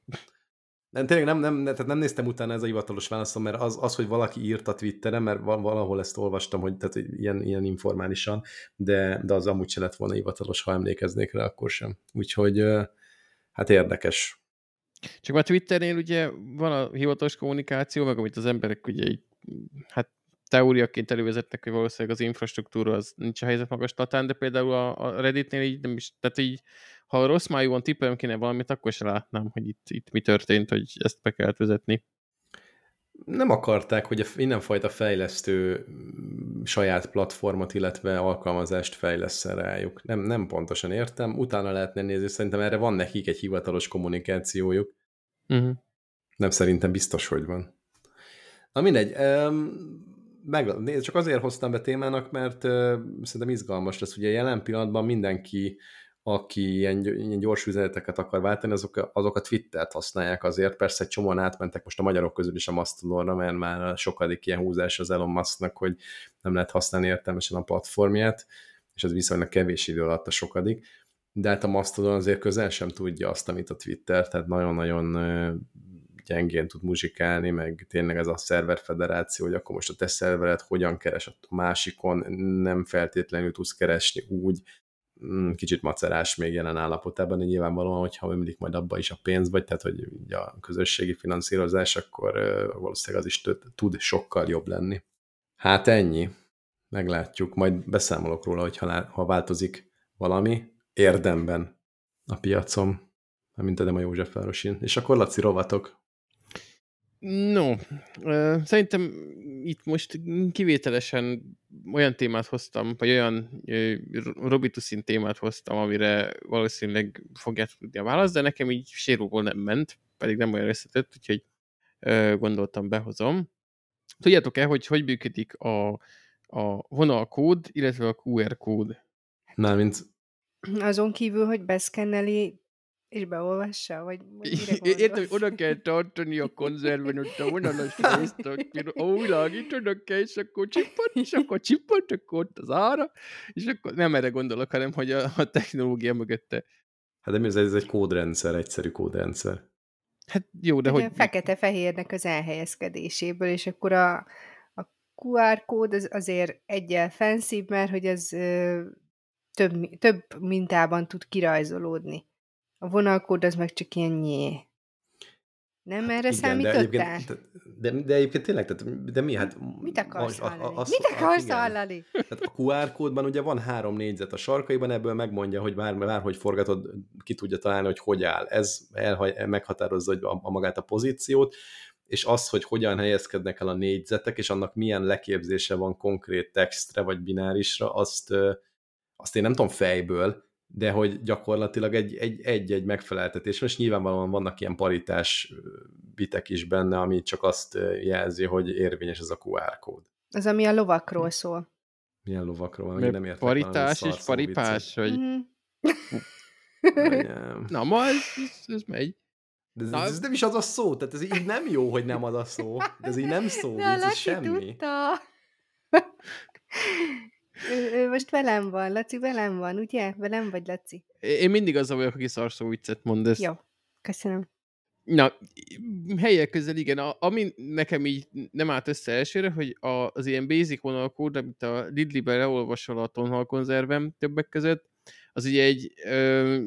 Nem, tényleg nem, nem, tehát nem néztem utána ez a hivatalos válaszom, mert az, az, hogy valaki írt a Twitteren, mert valahol ezt olvastam, hogy tehát ilyen, ilyen informálisan, de, de az amúgy se lett volna hivatalos, ha emlékeznék rá, akkor sem. Úgyhogy hát érdekes. Csak már Twitternél ugye van a hivatalos kommunikáció, meg amit az emberek ugye hát teóriaként elővezettek, hogy valószínűleg az infrastruktúra az nincs a helyzet magaslatán, de például a, Redditnél így nem is, tehát így, ha rossz májú van tippelem kéne valamit, akkor se látnám, hogy itt, itt mi történt, hogy ezt be kellett vezetni. Nem akarták, hogy mindenfajta fejlesztő saját platformot, illetve alkalmazást fejleszten rájuk. Nem, nem pontosan értem, utána lehetne nézni, szerintem erre van nekik egy hivatalos kommunikációjuk. Uh-huh. Nem szerintem biztos, hogy van. Na mindegy, um, meg, csak azért hoztam be témának, mert uh, szerintem izgalmas lesz. Ugye jelen pillanatban mindenki, aki ilyen, ilyen gyors üzeneteket akar váltani, azok, azok a Twittert használják azért. Persze egy csomóan átmentek most a magyarok közül is a Mastodonra, mert már sokadik ilyen húzás az Elon Musknak, hogy nem lehet használni értelmesen a platformját, és ez viszonylag kevés idő alatt a sokadik. De hát a Mastodon azért közel sem tudja azt, amit a Twitter, tehát nagyon-nagyon gyengén tud muzsikálni, meg tényleg ez a szerverfederáció, hogy akkor most a te szervered hogyan keres a másikon, nem feltétlenül tudsz keresni úgy, mm, kicsit macerás még jelen állapotában, de nyilvánvalóan, hogyha ömlik majd abba is a pénz, vagy tehát, hogy a közösségi finanszírozás, akkor valószínűleg az is tud sokkal jobb lenni. Hát ennyi. meglátjuk. Majd beszámolok róla, hogy ha, ha változik valami érdemben a piacom, mint a Dema Józsefvárosin. És akkor Laci, rovatok. No, szerintem itt most kivételesen olyan témát hoztam, vagy olyan Robitussin témát hoztam, amire valószínűleg fogják tudni a választ, de nekem így sérúból nem ment, pedig nem olyan összetett, úgyhogy gondoltam, behozom. Tudjátok-e, hogy hogy működik a, a vonalkód, illetve a QR kód? Mármint Azon kívül, hogy beszkenneli és beolvassa? Vagy, Értem, hogy oda kell tartani a [laughs] konzerven, ott a vonalas részt, ó, világítanak kell, és akkor csippant, és akkor csippant, akkor ott az ára, és akkor nem erre gondolok, hanem hogy a, a technológia mögötte. Hát de mi ez, ez egy kódrendszer, egyszerű kódrendszer. Hát jó, de hogy... Fekete-fehérnek az elhelyezkedéséből, és akkor a, a QR kód az azért egyel fenszibb, mert hogy ez ö, több, több mintában tud kirajzolódni. A vonalkód az meg csak ilyen nyé. Nem erre Igen, számítottál? De, de, de egyébként tényleg, tehát, de mi? Hát, Mit akarsz most, hallani? Az, Mit akarsz igen. hallani? Tehát a QR kódban ugye van három négyzet a sarkaiban, ebből megmondja, hogy már, már hogy forgatod, ki tudja találni, hogy hogy áll. Ez elhagy, meghatározza a, a magát a pozíciót, és az, hogy hogyan helyezkednek el a négyzetek, és annak milyen leképzése van konkrét textre vagy binárisra, azt, azt én nem tudom fejből, de hogy gyakorlatilag egy-egy megfeleltetés. Most nyilvánvalóan vannak ilyen paritás bitek is benne, ami csak azt jelzi, hogy érvényes ez a QR kód. Az, ami a lovakról szól. Milyen lovakról van? Nem értek paritás és paripás, hogy... Mm-hmm. Na, ma ez, ez, ez megy. De ez, Na, ez nem is az a szó, tehát ez így nem jó, hogy nem az a szó. De ez így nem szó, ez semmi. Tudta. Ő, ő most velem van, Laci velem van, ugye? Velem vagy, Laci? Én mindig az vagyok, aki szarszó viccet mond ezt. Jó, köszönöm. Na, helyek közel igen, a, ami nekem így nem állt össze elsőre, hogy a, az ilyen basic vonalkód, amit a Lidli-ben leolvasol a tonhalkonzervem többek között, az ugye egy ö,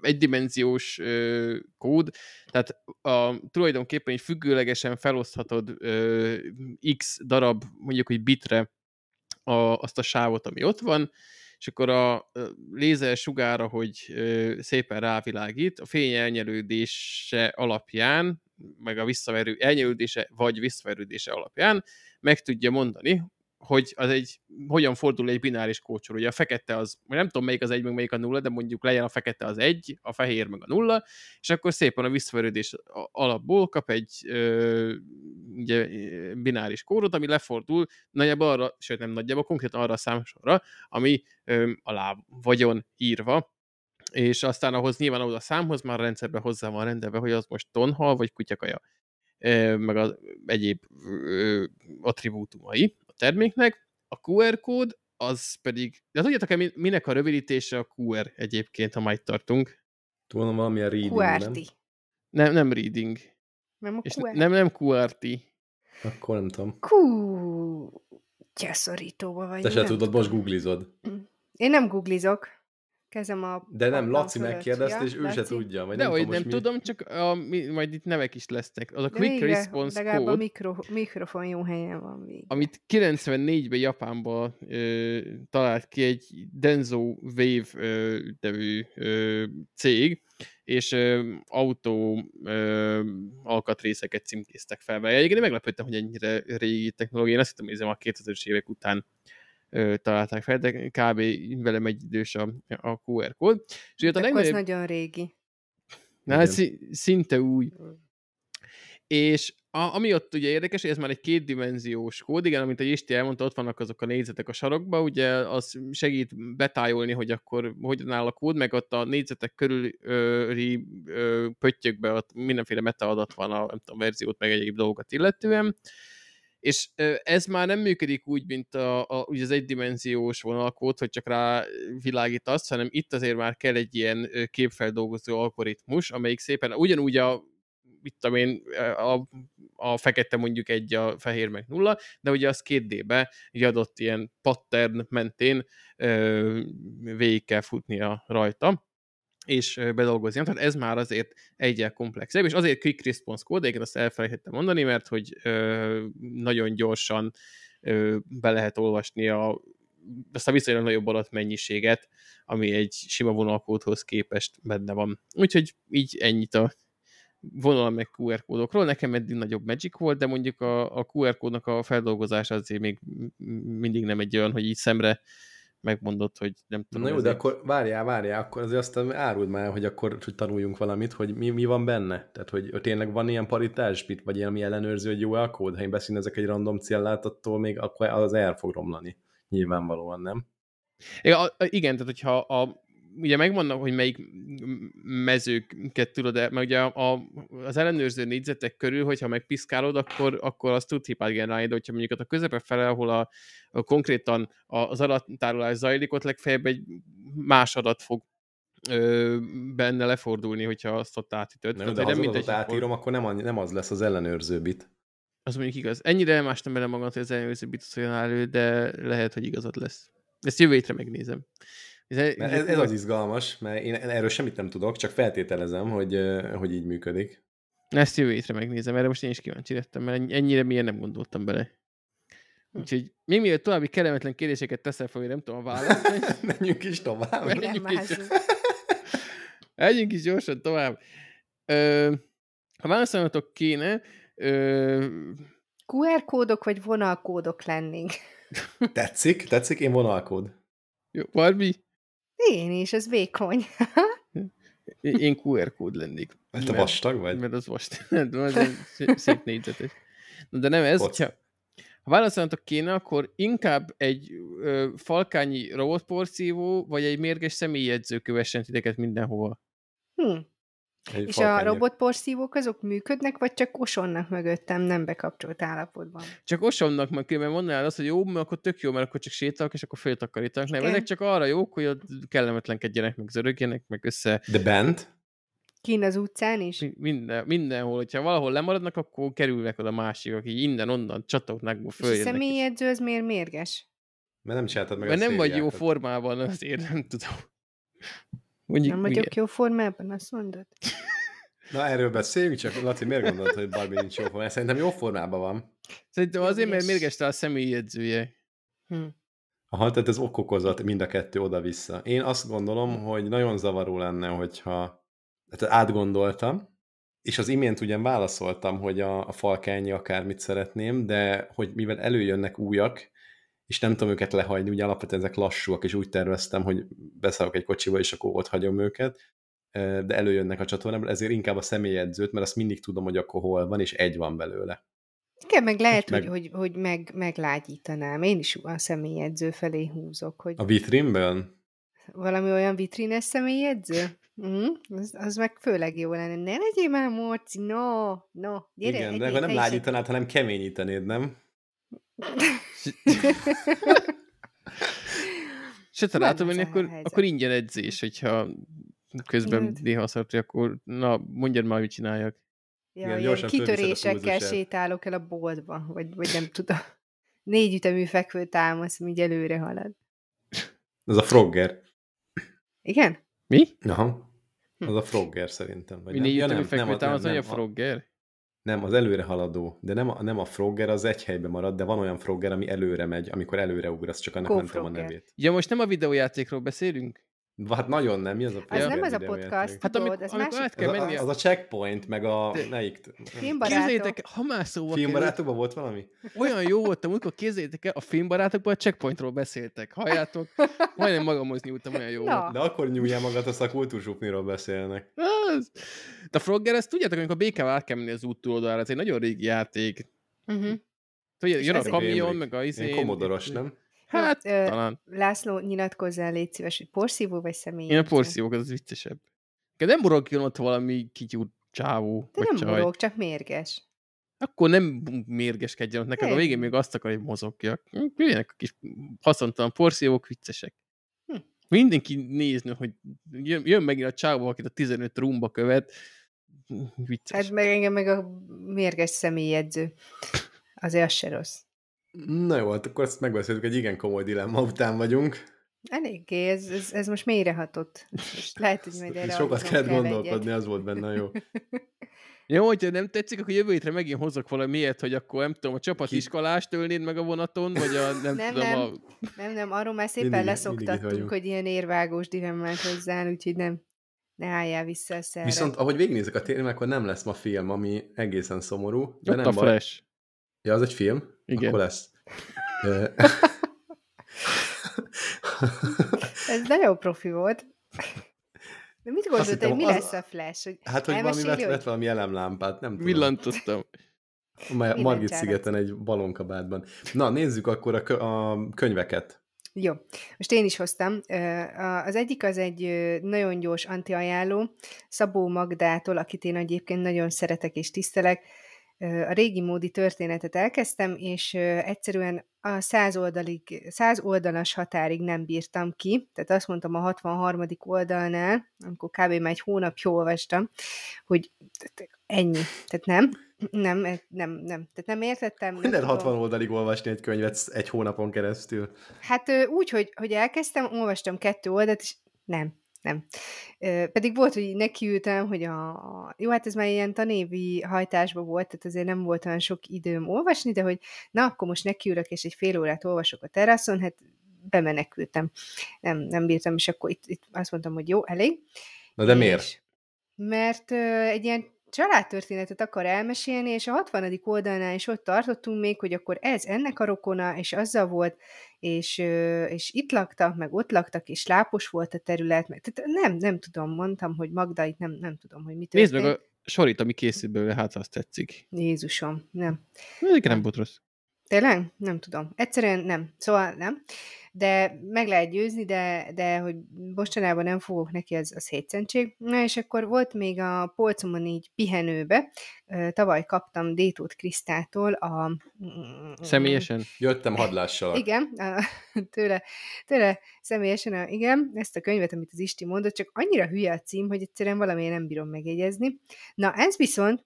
egydimenziós ö, kód, tehát a, tulajdonképpen egy függőlegesen feloszthatod ö, x darab, mondjuk, hogy bitre a, azt a sávot, ami ott van, és akkor a lézer sugára, hogy szépen rávilágít, a fény elnyelődése alapján, meg a visszaverő, elnyelődése vagy visszaverődése alapján meg tudja mondani, hogy az egy, hogyan fordul egy bináris kócsor. Ugye a fekete az, nem tudom melyik az egy, meg melyik a nulla, de mondjuk legyen a fekete az egy, a fehér meg a nulla, és akkor szépen a visszaverődés alapból kap egy ö, ugye, bináris kódot, ami lefordul nagyjából arra, sőt nem nagyjából, konkrétan arra a számsorra, ami ö, alá vagyon írva, és aztán ahhoz nyilván ahhoz a számhoz már a rendszerben hozzá van rendelve, hogy az most tonhal vagy kutyakaja meg az egyéb attribútumai terméknek, a QR kód az pedig, de tudjátok-e, minek a rövidítése a QR egyébként, ha majd tartunk? Tudom, valamilyen reading, QRT. nem? Nem, nem reading. Nem a QR? Nem, nem QRT. Akkor nem tudom. Kú, cseszorítóba vagy. Te se tudod, most googlizod. Én nem googlizok kezem a... De nem, Laci megkérdezte, és ő Laci? se tudja. Vagy De nem hogy nem mi... tudom, csak a, mi, majd itt nevek is lesznek. Az a Quick végre, Response legalább Code. a mikro, mikrofon jó helyen van végre. Amit 94-ben Japánban ö, talált ki egy Denso Wave ö, nevű ö, cég, és ö, autó ö, alkatrészeket címkéztek fel. Egyébként meglepődtem, hogy ennyire régi technológia. Én azt hittem, hogy ez a 2000-es évek után ö, találták fel, de kb. velem egy idős a, a QR kód. És ugye a legnagyobb... nagyon régi. Na, hát szinte új. És a, ami ott ugye érdekes, hogy ez már egy kétdimenziós kód, igen, amit a Isti elmondta, ott vannak azok a négyzetek a sarokba, ugye az segít betájolni, hogy akkor hogyan áll a kód, meg ott a négyzetek körüli pöttyökbe ott mindenféle metaadat van a nem tudom, verziót, meg egyéb dolgokat illetően. És ez már nem működik úgy, mint a, a, ugye az egydimenziós vonalkód, hogy csak rá világítasz, hanem itt azért már kell egy ilyen képfeldolgozó algoritmus, amelyik szépen ugyanúgy a mit tudom én, a, a fekete mondjuk egy, a fehér meg nulla, de ugye az két D-be egy adott ilyen pattern mentén ö, végig kell futnia rajta és bedolgozni. Tehát ez már azért egyel komplexebb, és azért quick response igen, azt elfelejtettem mondani, mert hogy ö, nagyon gyorsan ö, be lehet olvasni a, azt a viszonylag nagyobb adatmennyiséget, ami egy sima vonalkódhoz képest benne van. Úgyhogy így ennyit a vonal meg QR kódokról. Nekem eddig nagyobb Magic volt, de mondjuk a, a QR kódnak a feldolgozása azért még mindig nem egy olyan, hogy így szemre megmondott, hogy nem tudom. Na jó, de akkor várjál, várjál, akkor azért azt áruld már, hogy akkor hogy tanuljunk valamit, hogy mi, mi van benne. Tehát, hogy tényleg van ilyen paritás bit, vagy ilyen ellenőrző, hogy jó a kód, ha én beszínezek egy random céllátattól, még akkor az el fog romlani. Nyilvánvalóan, nem? Igen, tehát hogyha a, ugye megmondnak, hogy melyik mezőket tudod, mert ugye a, a, az ellenőrző négyzetek körül, hogyha megpiszkálod, akkor, akkor azt tud hibát generálni, de hogyha mondjuk a közepe fele, ahol a, a konkrétan az adattárolás zajlik, ott legfeljebb egy más adat fog ö, benne lefordulni, hogyha azt ott átütöd. Nem, de ha nem az adatot átírom, akkor nem, nem az lesz az ellenőrző bit. Az mondjuk igaz. Ennyire elmástam bele magam, hogy az ellenőrző bit olyan elő, de lehet, hogy igazad lesz. Ezt jövő megnézem. Ez, ez, ez az izgalmas, mert én erről semmit nem tudok, csak feltételezem, hogy, hogy így működik. Ezt jövő hétre megnézem, erre most én is kíváncsi lettem, mert ennyire miért nem gondoltam bele. Úgyhogy még mielőtt további kellemetlen kérdéseket teszel fel, hogy nem tudom a választ. [laughs] Menjünk is tovább. Menjünk is, [laughs] Menjünk is gyorsan tovább. Ö, ha válaszolnatok kéne... Ö... QR kódok vagy vonalkódok lennénk? Tetszik? Tetszik? Én vonalkód. Jó, Barbie? Én is, ez vékony. [laughs] Én QR kód lennék. Mert te vastag vagy? Mert az vastag. [laughs] az [laughs] szép négyzetes. De nem ez, hogyha, ha válaszolnatok kéne, akkor inkább egy ö, falkányi robotporszívó, vagy egy mérges személyjegyző kövessen titeket mindenhova. Hm. Egy és a robotporszívók azok működnek, vagy csak osonnak mögöttem nem bekapcsolt állapotban? Csak osonnak, mert különben mondanál azt, hogy jó, mert akkor tök jó, mert akkor csak sétálok, és akkor féltakarítanak. Nem, ezek csak arra jók, hogy ott kellemetlenkedjenek, meg zörögjenek, meg össze... De bent? Kín az utcán is? Minden, mindenhol, hogyha valahol lemaradnak, akkor kerülnek oda másik, aki innen-onnan csatoknak följönnek. És a személyedző az miért mérges? Mert nem csináltad meg Mert nem vagy jó formában, azért nem tudom. Mondjuk, nem vagyok jó formában, azt mondod? Na, erről beszéljünk, csak Laci, miért gondolod, hogy Barbie nincs jó formában? Szerintem jó formában van. Szerintem azért, mert mérgeste a személyjegyzője. Hm. Aha, tehát ez okokozat mind a kettő oda-vissza. Én azt gondolom, hogy nagyon zavaró lenne, hogyha tehát átgondoltam, és az imént ugyan válaszoltam, hogy a, a falkányi akármit szeretném, de hogy mivel előjönnek újak, és nem tudom őket lehagyni, ugye alapvetően ezek lassúak, és úgy terveztem, hogy beszállok egy kocsiba, és akkor ott hagyom őket, de előjönnek a csatornából, ezért inkább a személyedzőt, mert azt mindig tudom, hogy akkor hol van, és egy van belőle. Igen, meg lehet, meg... hogy, hogy, hogy meg, meglágyítanám. Én is a személyedző felé húzok. Hogy... A vitrinből? Valami olyan vitrines személyedző? Mm, az, az meg főleg jó lenne. Ne legyél már morci, no, no. Gyere, Igen, de akkor nem lágyítanád, hanem keményítenéd, nem? Se [laughs] ha rá menni, akkor, akkor ingyen edzés, hogyha közben néha azt hogy akkor na, mondjad már, mit csináljak. Ja, Igen, ilyen kitörésekkel sétálok el a boltba, vagy, vagy nem tudom. Négy ütemű fekvő támasz, így előre halad. Ez a Frogger. Igen? Mi? Aha. Hm. Az a Frogger szerintem. Vagy Mi négy ütemű fekvő támasz, vagy a Frogger? Nem, az előre haladó, de nem a, nem a frogger, az egy helyben marad, de van olyan frogger, ami előre megy, amikor előre ugrasz, csak annak nem tudom a nevét. Ja, most nem a videójátékról beszélünk? Hát nagyon nem, mi az a Az nem az a podcast, hát tudod, ez amikor át kell menni. Az, a, az a checkpoint, meg a... Melyik? Képzeljétek, ha már szóval Filmbarátokban volt valami? Olyan jó volt, amikor képzeljétek el, a filmbarátokban a checkpointról beszéltek. Halljátok? Majdnem magamhoz nyújtam, olyan jó volt. De akkor nyújjál magad, azt a kultúrsupniról beszélnek. Az. De a Frogger, ezt tudjátok, amikor a békával át kell menni az út túloldalára, ez egy nagyon régi játék. Uh-huh. Tudja, jön a kamion, meg a izé... Komodoros, nem? Hát, ö, talán. László, nyilatkozzál, légy szíves, hogy porszívó vagy személy? Én a porszívók, az viccesebb. Nem borogjon ott valami kityúrt csávó. De nem csaj. borog, csak mérges. Akkor nem mérgeskedjen ott neked, a végén még azt akar, hogy mozogjak. Jöjjenek a kis haszontalan porszívók, viccesek. Hm. Mindenki nézni, hogy jön, jön megint a csávó, akit a 15 rumba követ. Vicces. Hát meg engem meg a mérges személyedző. Azért az se rossz. Na jó, hát akkor ezt megbeszéltük, egy igen komoly dilemma után vagyunk. Eléggé, ez, ez, ez most mélyrehatott. Most lehet, hogy majd erre Sokat kellett kell gondolkodni, egyet. az volt benne jó. [laughs] Jó, hogyha nem tetszik, akkor jövő hétre megint hozok valami ilyet, hogy akkor nem tudom, a csapatiskolást ölnéd meg a vonaton, vagy a nem, Nem, tudom, nem. a... Nem, nem, arról már szépen Mindig- mindig leszoktattunk, vagyunk. hogy ilyen érvágós dilemmák hozzá, úgyhogy nem, ne álljál vissza a szerre. Viszont ahogy végignézek a téren, akkor nem lesz ma film, ami egészen szomorú. De Ott nem a baj. Flash. Ja, az egy film? Igen. Akkor lesz. Ez nagyon profi volt. De mit gondoltad, hittem, hogy mi az- lesz a Flash? Hogy hát, hogy valami vett, vett valami elemlámpát, nem tudom. Villantoztam. Ma- Margit csárat. szigeten egy balonkabátban. Na, nézzük akkor a, kö- a könyveket. Jó, most én is hoztam. Az egyik az egy nagyon gyors antiajánló, Szabó Magdától, akit én egyébként nagyon szeretek és tisztelek. A régi módi történetet elkezdtem, és egyszerűen a száz, oldalig, száz oldalas határig nem bírtam ki, tehát azt mondtam a 63. oldalnál, amikor kb. már egy hónapja olvastam, hogy ennyi. Tehát nem, nem, nem, nem. Tehát nem értettem. tudom. 60 oldalig olvasni egy könyvet egy hónapon keresztül. Hát úgy, hogy, hogy elkezdtem, olvastam kettő oldalt, és nem, nem. Pedig volt, hogy nekiültem, hogy a, a... Jó, hát ez már ilyen tanévi hajtásban volt, tehát azért nem volt olyan sok időm olvasni, de hogy na, akkor most nekiülök, és egy fél órát olvasok a teraszon, hát bemenekültem. Nem, nem bírtam, és akkor itt, itt azt mondtam, hogy jó, elég. Na de miért? És, mert ö, egy ilyen családtörténetet akar elmesélni, és a 60. oldalnál is ott tartottunk még, hogy akkor ez ennek a rokona, és azzal volt, és, és itt laktak, meg ott laktak, és lápos volt a terület, meg, tehát nem, nem tudom, mondtam, hogy Magda, itt nem, nem tudom, hogy mi Nézd történt. meg a sorit, ami készül belőle, hát azt tetszik. Jézusom, nem. Ezek nem volt rossz. Tényleg? Nem tudom. Egyszerűen nem. Szóval nem. De meg lehet győzni, de, de hogy mostanában nem fogok neki, az, az hétszentség. Na és akkor volt még a polcomon így pihenőbe. Tavaly kaptam Détót Krisztától a... Személyesen? Jöttem hadlással. Igen, a, [laughs] tőle, tőle személyesen, a, igen, ezt a könyvet, amit az Isti mondott, csak annyira hülye a cím, hogy egyszerűen valamiért nem bírom megjegyezni. Na, ez viszont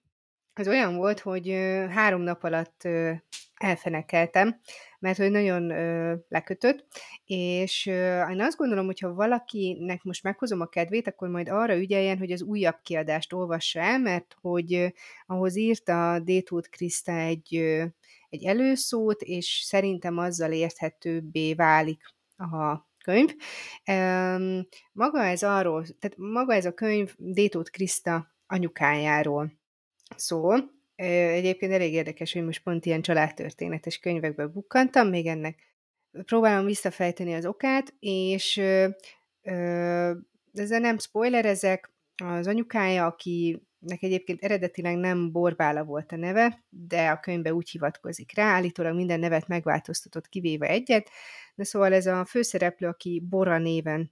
az olyan volt, hogy ö, három nap alatt ö, elfenekeltem, mert hogy nagyon ö, lekötött, és ö, én azt gondolom, hogy ha valakinek most meghozom a kedvét, akkor majd arra ügyeljen, hogy az újabb kiadást olvassa el, mert hogy ö, ahhoz írta Détót Kriszta egy, ö, egy előszót, és szerintem azzal érthetőbbé válik a könyv. Öm, Maga ez arról, tehát maga ez a könyv Détót Kriszta anyukájáról szól. Ö, Egyébként elég érdekes, hogy most pont ilyen családtörténetes könyvekbe bukkantam, még ennek próbálom visszafejteni az okát, és ö, ö, ezzel nem spoilerezek, az anyukája, akinek egyébként eredetileg nem Borbála volt a neve, de a könyvbe úgy hivatkozik rá, állítólag minden nevet megváltoztatott, kivéve egyet, de szóval ez a főszereplő, aki Bora néven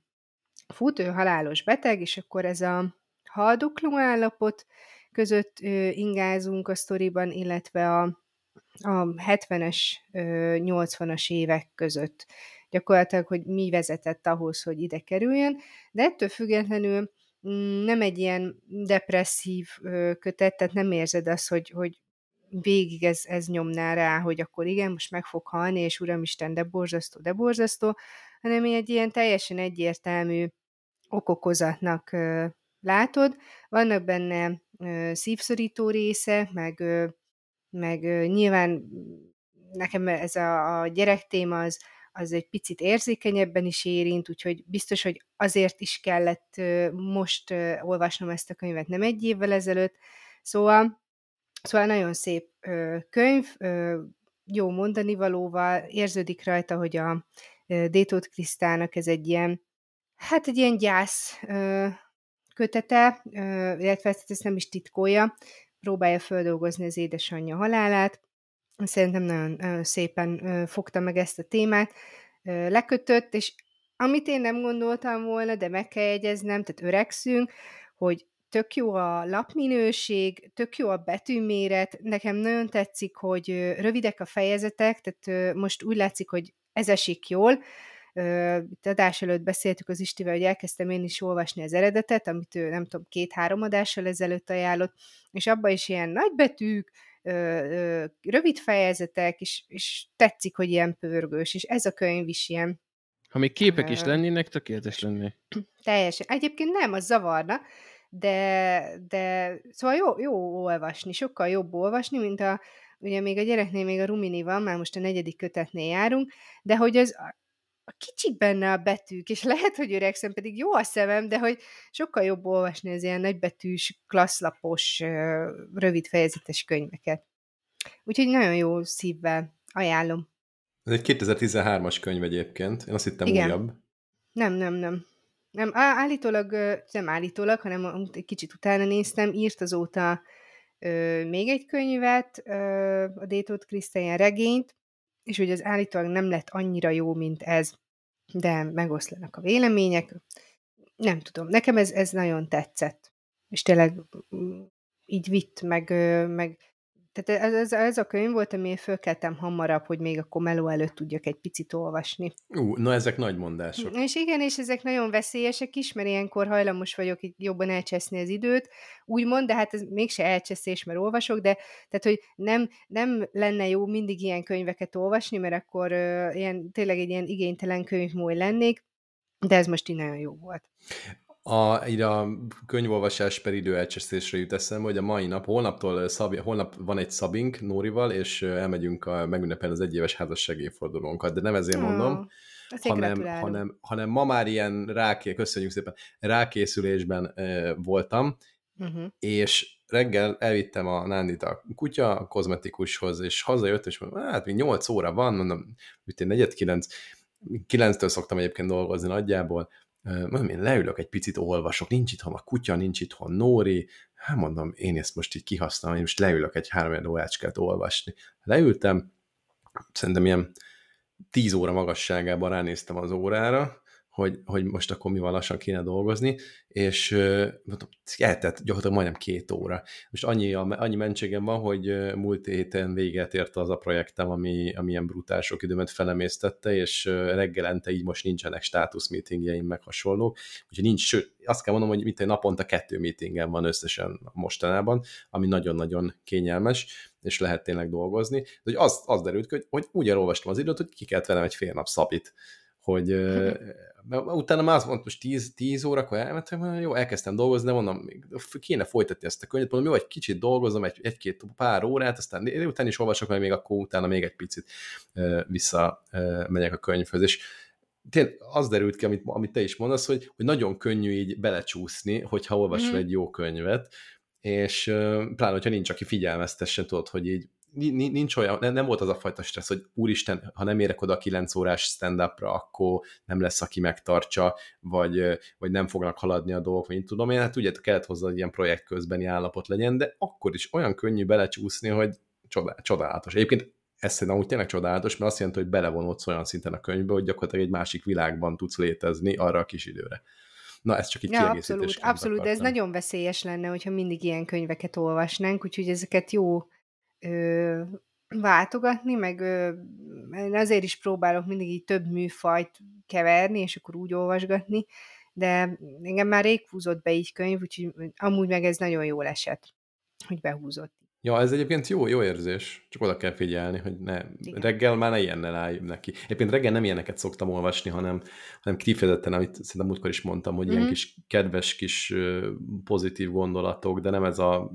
fut, ő halálos beteg, és akkor ez a haldokló állapot között ingázunk a sztoriban, illetve a, a 70-es, ö, 80-as évek között. Gyakorlatilag, hogy mi vezetett ahhoz, hogy ide kerüljön, de ettől függetlenül mm, nem egy ilyen depresszív kötet, tehát nem érzed azt, hogy, hogy végig ez, ez nyomná rá, hogy akkor igen, most meg fog halni, és uramisten, de borzasztó, de borzasztó, hanem egy ilyen teljesen egyértelmű okokozatnak látod. Vannak benne ö, szívszorító része, meg, ö, meg ö, nyilván nekem ez a, a gyerek téma az, az egy picit érzékenyebben is érint, úgyhogy biztos, hogy azért is kellett most olvasnom ezt a könyvet, nem egy évvel ezelőtt. Szóval, szóval nagyon szép könyv, jó mondani valóval, érződik rajta, hogy a Détót Krisztának ez egy ilyen, hát egy ilyen gyász kötete, illetve ezt, ezt nem is titkolja, próbálja földolgozni az édesanyja halálát. Szerintem nagyon, szépen fogta meg ezt a témát, lekötött, és amit én nem gondoltam volna, de meg kell jegyeznem, tehát öregszünk, hogy tök jó a lapminőség, tök jó a betűméret, nekem nagyon tetszik, hogy rövidek a fejezetek, tehát most úgy látszik, hogy ez esik jól, Itt adás előtt beszéltük az Istivel, hogy elkezdtem én is olvasni az eredetet, amit ő nem tudom, két-három adással ezelőtt ajánlott, és abban is ilyen nagybetűk, rövid fejezetek, és, és tetszik, hogy ilyen pörgős, és ez a könyv is ilyen Ha még képek is lennének, tökéletes lenne. Teljesen. Egyébként nem, az zavarna, de, de szóval jó, jó olvasni, sokkal jobb olvasni, mint a, ugye még a gyereknél még a Rumini van, már most a negyedik kötetnél járunk, de hogy az a, kicsik benne a betűk, és lehet, hogy öregszem, pedig jó a szemem, de hogy sokkal jobb olvasni az ilyen nagybetűs, klasszlapos, rövid fejezetes könyveket. Úgyhogy nagyon jó szívvel ajánlom. Ez egy 2013-as könyv egyébként. Én azt hittem Igen. újabb. Nem, nem, nem. Nem, állítólag, nem állítólag, hanem egy kicsit utána néztem, írt azóta ö, még egy könyvet, ö, a Détót Krisztián regényt, és hogy az állítólag nem lett annyira jó, mint ez, de megoszlanak a vélemények. Nem tudom, nekem ez, ez nagyon tetszett. És tényleg mm, így vitt, meg, meg tehát ez, ez, ez a könyv volt, amiért fölkeltem hamarabb, hogy még akkor meló előtt tudjak egy picit olvasni. Ú, na ezek nagy mondások. És igen, és ezek nagyon veszélyesek is, mert ilyenkor hajlamos vagyok így jobban elcseszni az időt, úgymond, de hát ez mégse elcseszés, mert olvasok, de tehát, hogy nem, nem lenne jó mindig ilyen könyveket olvasni, mert akkor ö, ilyen, tényleg egy ilyen igénytelen könyvmój lennék, de ez most így nagyon jó volt. A, így a könyvolvasás per idő jut eszembe, hogy a mai nap, holnaptól Szabi, holnap van egy szabink Nórival, és elmegyünk a, megünnepelni az egyéves házassági évfordulónkat, de nem ezért mondom, Ó, azért hanem, hanem, hanem ma már ilyen ráké, köszönjük szépen, rákészülésben e, voltam, Uh-huh. és reggel elvittem a Nándit a kutya kozmetikushoz, és hazajött, és mondom, hát még 8 óra van, mondom, hogy én negyed kilenc, kilenctől szoktam egyébként dolgozni nagyjából, mondom, én leülök egy picit, olvasok, nincs itthon a kutya, nincs itthon Nóri, hát mondom, én ezt most így kihasználom, én most leülök egy három órácskát olvasni. Leültem, szerintem ilyen 10 óra magasságában ránéztem az órára, hogy, hogy most akkor mi van lassan kéne dolgozni, és mondom, eltett gyakorlatilag majdnem két óra. Most annyi, annyi mentségem van, hogy múlt héten véget ért az a projektem, ami, ami ilyen brutál sok időmet felemésztette, és reggelente így most nincsenek státusz meetingjeim, meg hasonlók, úgyhogy nincs, sőt, azt kell mondom, hogy mint egy naponta kettő meetingem van összesen mostanában, ami nagyon-nagyon kényelmes, és lehet tényleg dolgozni. De hogy az, az derült ki, hogy, hogy úgy elolvastam az időt, hogy ki kellett velem egy fél nap szabit, hogy utána már azt mondtam, most 10, 10 órakor elmentem, jó, elkezdtem dolgozni, de mondom, kéne folytatni ezt a könyvet, mondom, jó, egy kicsit dolgozom, egy, egy-két pár órát, aztán délután is olvasok, meg még akkor utána még egy picit vissza megyek a könyvhöz, és tényleg az derült ki, amit, amit te is mondasz, hogy, hogy nagyon könnyű így belecsúszni, hogyha olvasol mm. egy jó könyvet, és pláne, hogyha nincs, aki figyelmeztessen, tudod, hogy így nincs olyan, nem volt az a fajta stressz, hogy úristen, ha nem érek oda a 9 órás stand-upra, akkor nem lesz, aki megtartsa, vagy, vagy nem fognak haladni a dolgok, vagy én tudom én, hát ugye kellett hozzá, hogy ilyen projekt közbeni állapot legyen, de akkor is olyan könnyű belecsúszni, hogy csodálatos. Egyébként ez szerintem úgy tényleg csodálatos, mert azt jelenti, hogy belevonódsz olyan szinten a könyvbe, hogy gyakorlatilag egy másik világban tudsz létezni arra a kis időre. Na, ez csak egy ja, Abszolút, abszolút de ez nagyon veszélyes lenne, hogyha mindig ilyen könyveket olvasnánk, úgyhogy ezeket jó ö, váltogatni, meg ö, azért is próbálok mindig így több műfajt keverni, és akkor úgy olvasgatni, de engem már rég húzott be így könyv, úgyhogy amúgy meg ez nagyon jól esett, hogy behúzott. Ja, ez egyébként jó, jó érzés, csak oda kell figyelni, hogy ne, Igen. reggel már ne ilyennel álljunk neki. Egyébként reggel nem ilyeneket szoktam olvasni, hanem, hanem kifejezetten, amit szerintem múltkor is mondtam, hogy mm-hmm. ilyen kis kedves kis pozitív gondolatok, de nem ez a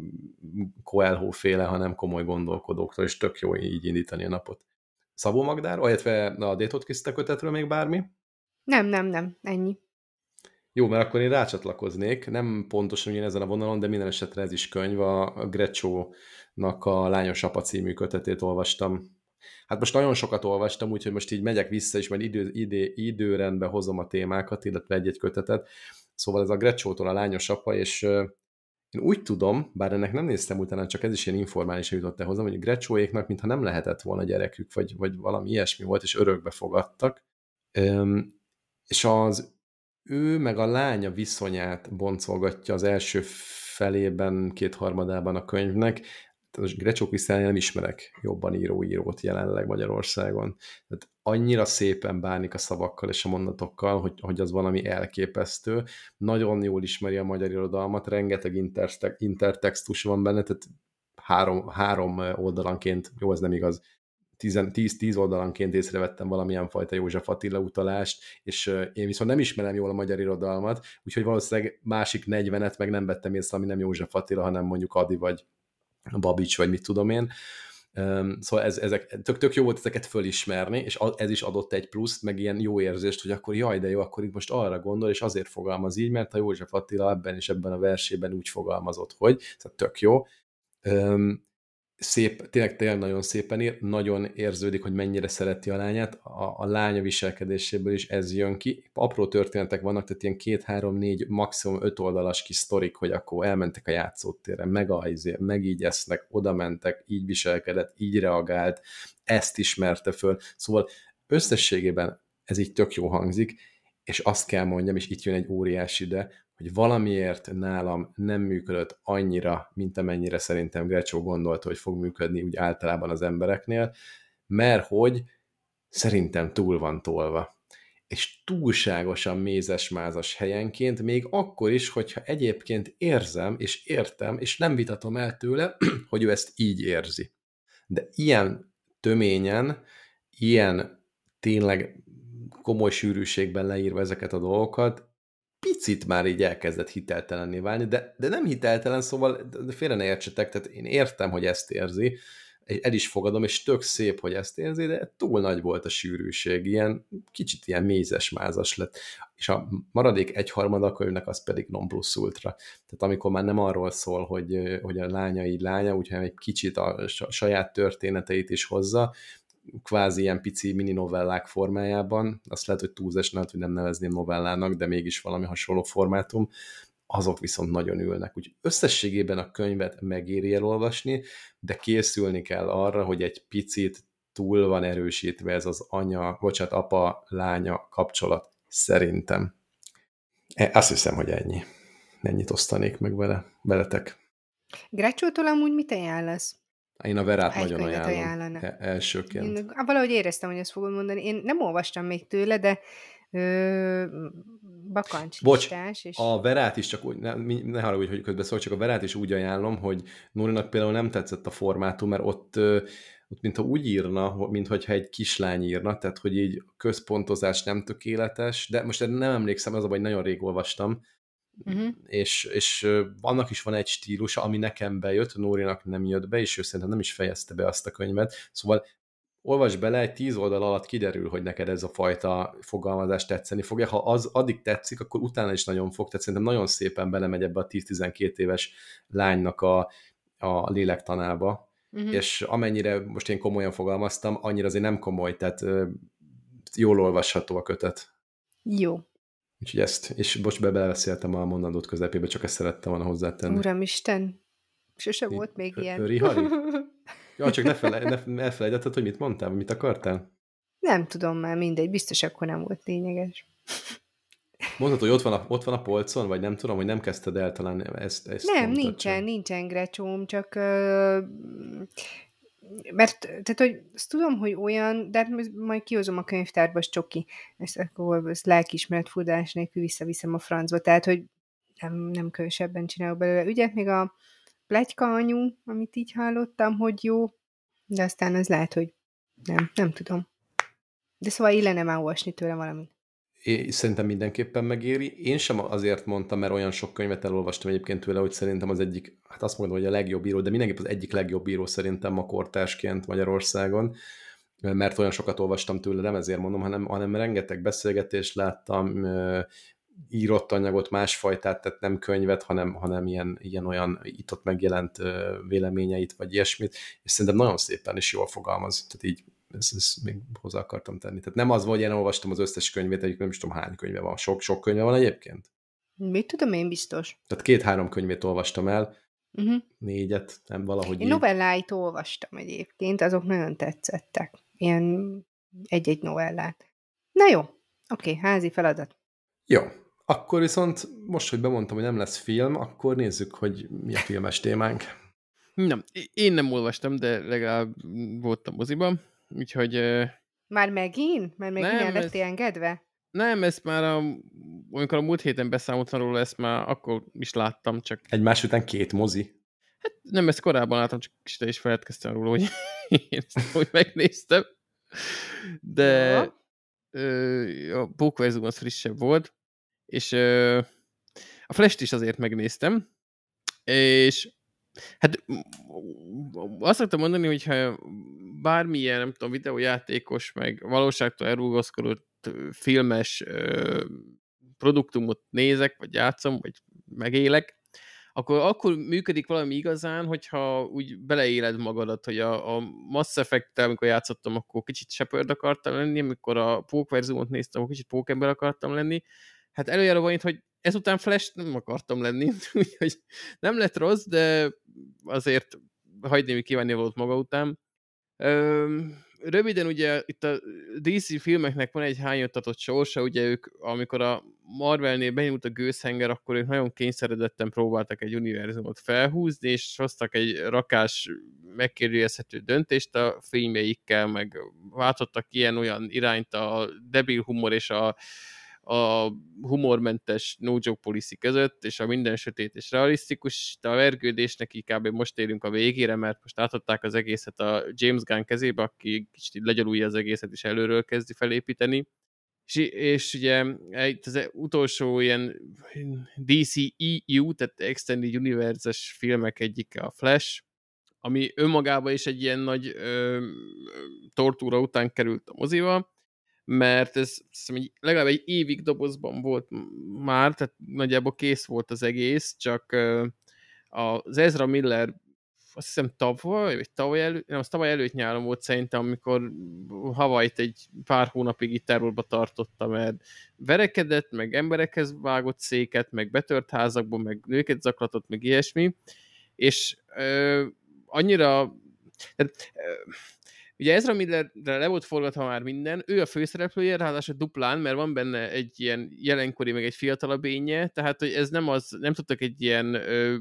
Coelho féle, hanem komoly gondolkodóktól, és tök jó így indítani a napot. Szabó Magdáról, illetve a Détot Kiszte kötetről még bármi? Nem, nem, nem, ennyi. Jó, mert akkor én rácsatlakoznék, nem pontosan ugyan ezen a vonalon, de minden esetre ez is könyv, a Grecsónak a Lányos Apa című kötetét olvastam. Hát most nagyon sokat olvastam, úgyhogy most így megyek vissza, és majd idő, idő, időrendbe hozom a témákat, illetve egy-egy kötetet. Szóval ez a Grecsótól a Lányos Apa, és én úgy tudom, bár ennek nem néztem utána, csak ez is ilyen informálisan jutott el hozzám, hogy Grecsóéknak mintha nem lehetett volna gyerekük, vagy, vagy valami ilyesmi volt, és örökbe fogadtak. Üm, és az ő meg a lánya viszonyát boncolgatja az első felében, kétharmadában a könyvnek. Tehát Grecsó Krisztány nem ismerek jobban író-írót jelenleg Magyarországon. Tehát annyira szépen bánik a szavakkal és a mondatokkal, hogy, hogy az valami elképesztő. Nagyon jól ismeri a magyar irodalmat, rengeteg intertextus van benne, tehát három, három oldalanként, jó, ez nem igaz, 10-10 oldalanként észrevettem valamilyen fajta József Attila utalást, és én viszont nem ismerem jól a magyar irodalmat, úgyhogy valószínűleg másik 40-et meg nem vettem észre, ami nem József Attila, hanem mondjuk Adi vagy Babics, vagy mit tudom én. Szóval ez, ezek, tök, tök jó volt ezeket fölismerni, és ez is adott egy pluszt, meg ilyen jó érzést, hogy akkor jaj, de jó, akkor itt most arra gondol, és azért fogalmaz így, mert a József Attila ebben és ebben a versében úgy fogalmazott, hogy, szóval tök jó szép, tényleg, tényleg nagyon szépen ír, nagyon érződik, hogy mennyire szereti a lányát, a, a lánya viselkedéséből is ez jön ki. Apró történetek vannak, tehát ilyen két, három, négy, maximum öt oldalas kis sztorik, hogy akkor elmentek a játszótérre, meg, a, izé, meg így esznek, oda mentek, így viselkedett, így reagált, ezt ismerte föl. Szóval összességében ez így tök jó hangzik, és azt kell mondjam, és itt jön egy óriási ide, hogy valamiért nálam nem működött annyira, mint amennyire szerintem Grecsó gondolta, hogy fog működni úgy általában az embereknél, mert hogy szerintem túl van tolva. És túlságosan mézes-mázas helyenként, még akkor is, hogyha egyébként érzem, és értem, és nem vitatom el tőle, [clears throat] hogy ő ezt így érzi. De ilyen töményen, ilyen tényleg komoly sűrűségben leírva ezeket a dolgokat, picit már így elkezdett hiteltelenné válni, de, de nem hiteltelen, szóval félre ne értsetek, tehát én értem, hogy ezt érzi, el is fogadom, és tök szép, hogy ezt érzi, de túl nagy volt a sűrűség, ilyen kicsit ilyen mézes-mázas lett, és a maradék egyharmad a könyvnek az pedig non plus ultra. Tehát amikor már nem arról szól, hogy, hogy a lánya így lánya, úgyhogy egy kicsit a saját történeteit is hozza, kvázi ilyen pici mini novellák formájában, azt lehet, hogy túlzás, lehet, hogy nem nevezném novellának, de mégis valami hasonló formátum, azok viszont nagyon ülnek. Úgy összességében a könyvet megéri elolvasni, de készülni kell arra, hogy egy picit túl van erősítve ez az anya, bocsánat, apa-lánya kapcsolat, szerintem. E, azt hiszem, hogy ennyi. Ennyit osztanék meg vele, veletek. Grácsótól amúgy mit ajánlasz? Én a Verát Egy nagyon ajánlom. Ajánlana. E, elsőként. Én valahogy éreztem, hogy ezt fogom mondani. Én nem olvastam még tőle, de ö, bakancs Bocs, és... a Verát is csak úgy, ne, ne haragudj, hogy közben szól, csak a Verát is úgy ajánlom, hogy Nórinak például nem tetszett a formátum, mert ott, ott mintha úgy írna, mintha egy kislány írna, tehát hogy így központozás nem tökéletes, de most nem emlékszem, az a baj, nagyon rég olvastam, uh-huh. és, és annak is van egy stílusa, ami nekem bejött, Nórinak nem jött be, és ő szerintem nem is fejezte be azt a könyvet, szóval olvas bele, egy tíz oldal alatt kiderül, hogy neked ez a fajta fogalmazás tetszeni fogja. Ha az addig tetszik, akkor utána is nagyon fog, tehát szerintem nagyon szépen belemegy ebbe a 10-12 éves lánynak a, a lélektanába, uh-huh. és amennyire most én komolyan fogalmaztam, annyira azért nem komoly, tehát jól olvasható a kötet. Jó. Úgyhogy ezt, és bocs, be beleszéltem a mondandót közepébe, csak ezt szerettem volna hozzátenni. Uramisten, sose volt még ilyen. Öri Hari? [laughs] Ja, csak ne, fele, ne elfelejtetted, hogy mit mondtál, mit akartál? Nem tudom már, mindegy, biztos akkor nem volt lényeges. Mondhatod, hogy ott van, a, ott van a polcon, vagy nem tudom, hogy nem kezdted el talán ezt, ezt Nem, nincsen, csak. nincsen grecsóm, csak uh, mert, tehát, hogy azt tudom, hogy olyan, de hát majd kihozom a könyvtárba, az csoki. Ezt akkor ezt lelkiismeret furdalás nélkül visszaviszem a francba. Tehát, hogy nem, nem kövesebben csinálok belőle ügyet. Még a plegyka anyu, amit így hallottam, hogy jó, de aztán az lehet, hogy nem, nem tudom. De szóval illene már olvasni tőle valamit én szerintem mindenképpen megéri. Én sem azért mondtam, mert olyan sok könyvet elolvastam egyébként tőle, hogy szerintem az egyik, hát azt mondom, hogy a legjobb író, de mindenképp az egyik legjobb író szerintem ma kortásként Magyarországon, mert olyan sokat olvastam tőle, nem ezért mondom, hanem, hanem rengeteg beszélgetést láttam, írott anyagot, másfajtát, tehát nem könyvet, hanem, hanem ilyen, ilyen olyan itt-ott megjelent véleményeit, vagy ilyesmit, és szerintem nagyon szépen is jól fogalmaz. Tehát így ezt, ezt még hozzá akartam tenni. Tehát nem az, hogy én olvastam az összes könyvét, egyik nem is tudom hány könyve van. Sok-sok könyve van egyébként? Mit tudom én biztos. Tehát két-három könyvét olvastam el, uh-huh. négyet, nem valahogy Én így. novelláit olvastam egyébként, azok nagyon tetszettek. Ilyen egy-egy novellát. Na jó, oké, házi feladat. Jó, akkor viszont most, hogy bemondtam, hogy nem lesz film, akkor nézzük, hogy mi a filmes témánk. Nem, én nem olvastam, de legalább voltam moziban. Úgyhogy... Már megint? Már megint el lettél engedve? Nem, ezt már a, amikor a múlt héten beszámoltam róla, ezt már akkor is láttam, csak... Egymás után két mozi? Hát nem, ezt korábban láttam, csak te is feledkeztem róla, hogy [laughs] Én ezt hogy megnéztem. De Ja. ö, a Pókverzum az frissebb volt, és ö, a Flash-t is azért megnéztem, és hát azt szoktam mondani, hogyha bármilyen, nem tudom, videójátékos, meg valóságtól elrugaszkodott filmes ö, produktumot nézek, vagy játszom, vagy megélek, akkor, akkor működik valami igazán, hogyha úgy beleéled magadat, hogy a, a Mass effect amikor játszottam, akkor kicsit Shepard akartam lenni, amikor a Pókverzumot néztem, akkor kicsit Pókember akartam lenni. Hát előjára van itt, hogy ezután Flash nem akartam lenni, [laughs] úgyhogy nem lett rossz, de azért hagyni kívánni volt maga után. Öm, röviden ugye itt a DC filmeknek van egy hányottatott sorsa, ugye ők, amikor a Marvelnél benyúlt a gőzhenger, akkor ők nagyon kényszeredetten próbáltak egy univerzumot felhúzni, és hoztak egy rakás megkérdőjelezhető döntést a filmjeikkel, meg váltottak ilyen-olyan irányt a debil humor és a, a humormentes no joke policy között, és a minden sötét és realisztikus, de a vergődésnek inkább most érünk a végére, mert most átadták az egészet a James Gunn kezébe, aki kicsit legyalulja az egészet, és előről kezdi felépíteni. És, és ugye itt az utolsó ilyen DC EU, tehát Extended Universe-es filmek egyik a Flash, ami önmagában is egy ilyen nagy ö, tortúra után került a moziba, mert ez hiszem, egy, legalább egy évig dobozban volt már, tehát nagyjából kész volt az egész, csak az Ezra Miller azt hiszem tavaly, vagy tavaly előtt, nem, az tavaly előtt nyáron volt szerintem, amikor Havajt egy pár hónapig itt terrorba tartotta, mert verekedett, meg emberekhez vágott széket, meg betört házakba, meg nőket zaklatott, meg ilyesmi, és ö, annyira tehát, ö, Ugye Ezra Millerre le volt forgatva már minden, ő a főszereplője, ráadásul duplán, mert van benne egy ilyen jelenkori, meg egy fiatalabb énje, tehát hogy ez nem az, nem tudtak egy ilyen ö,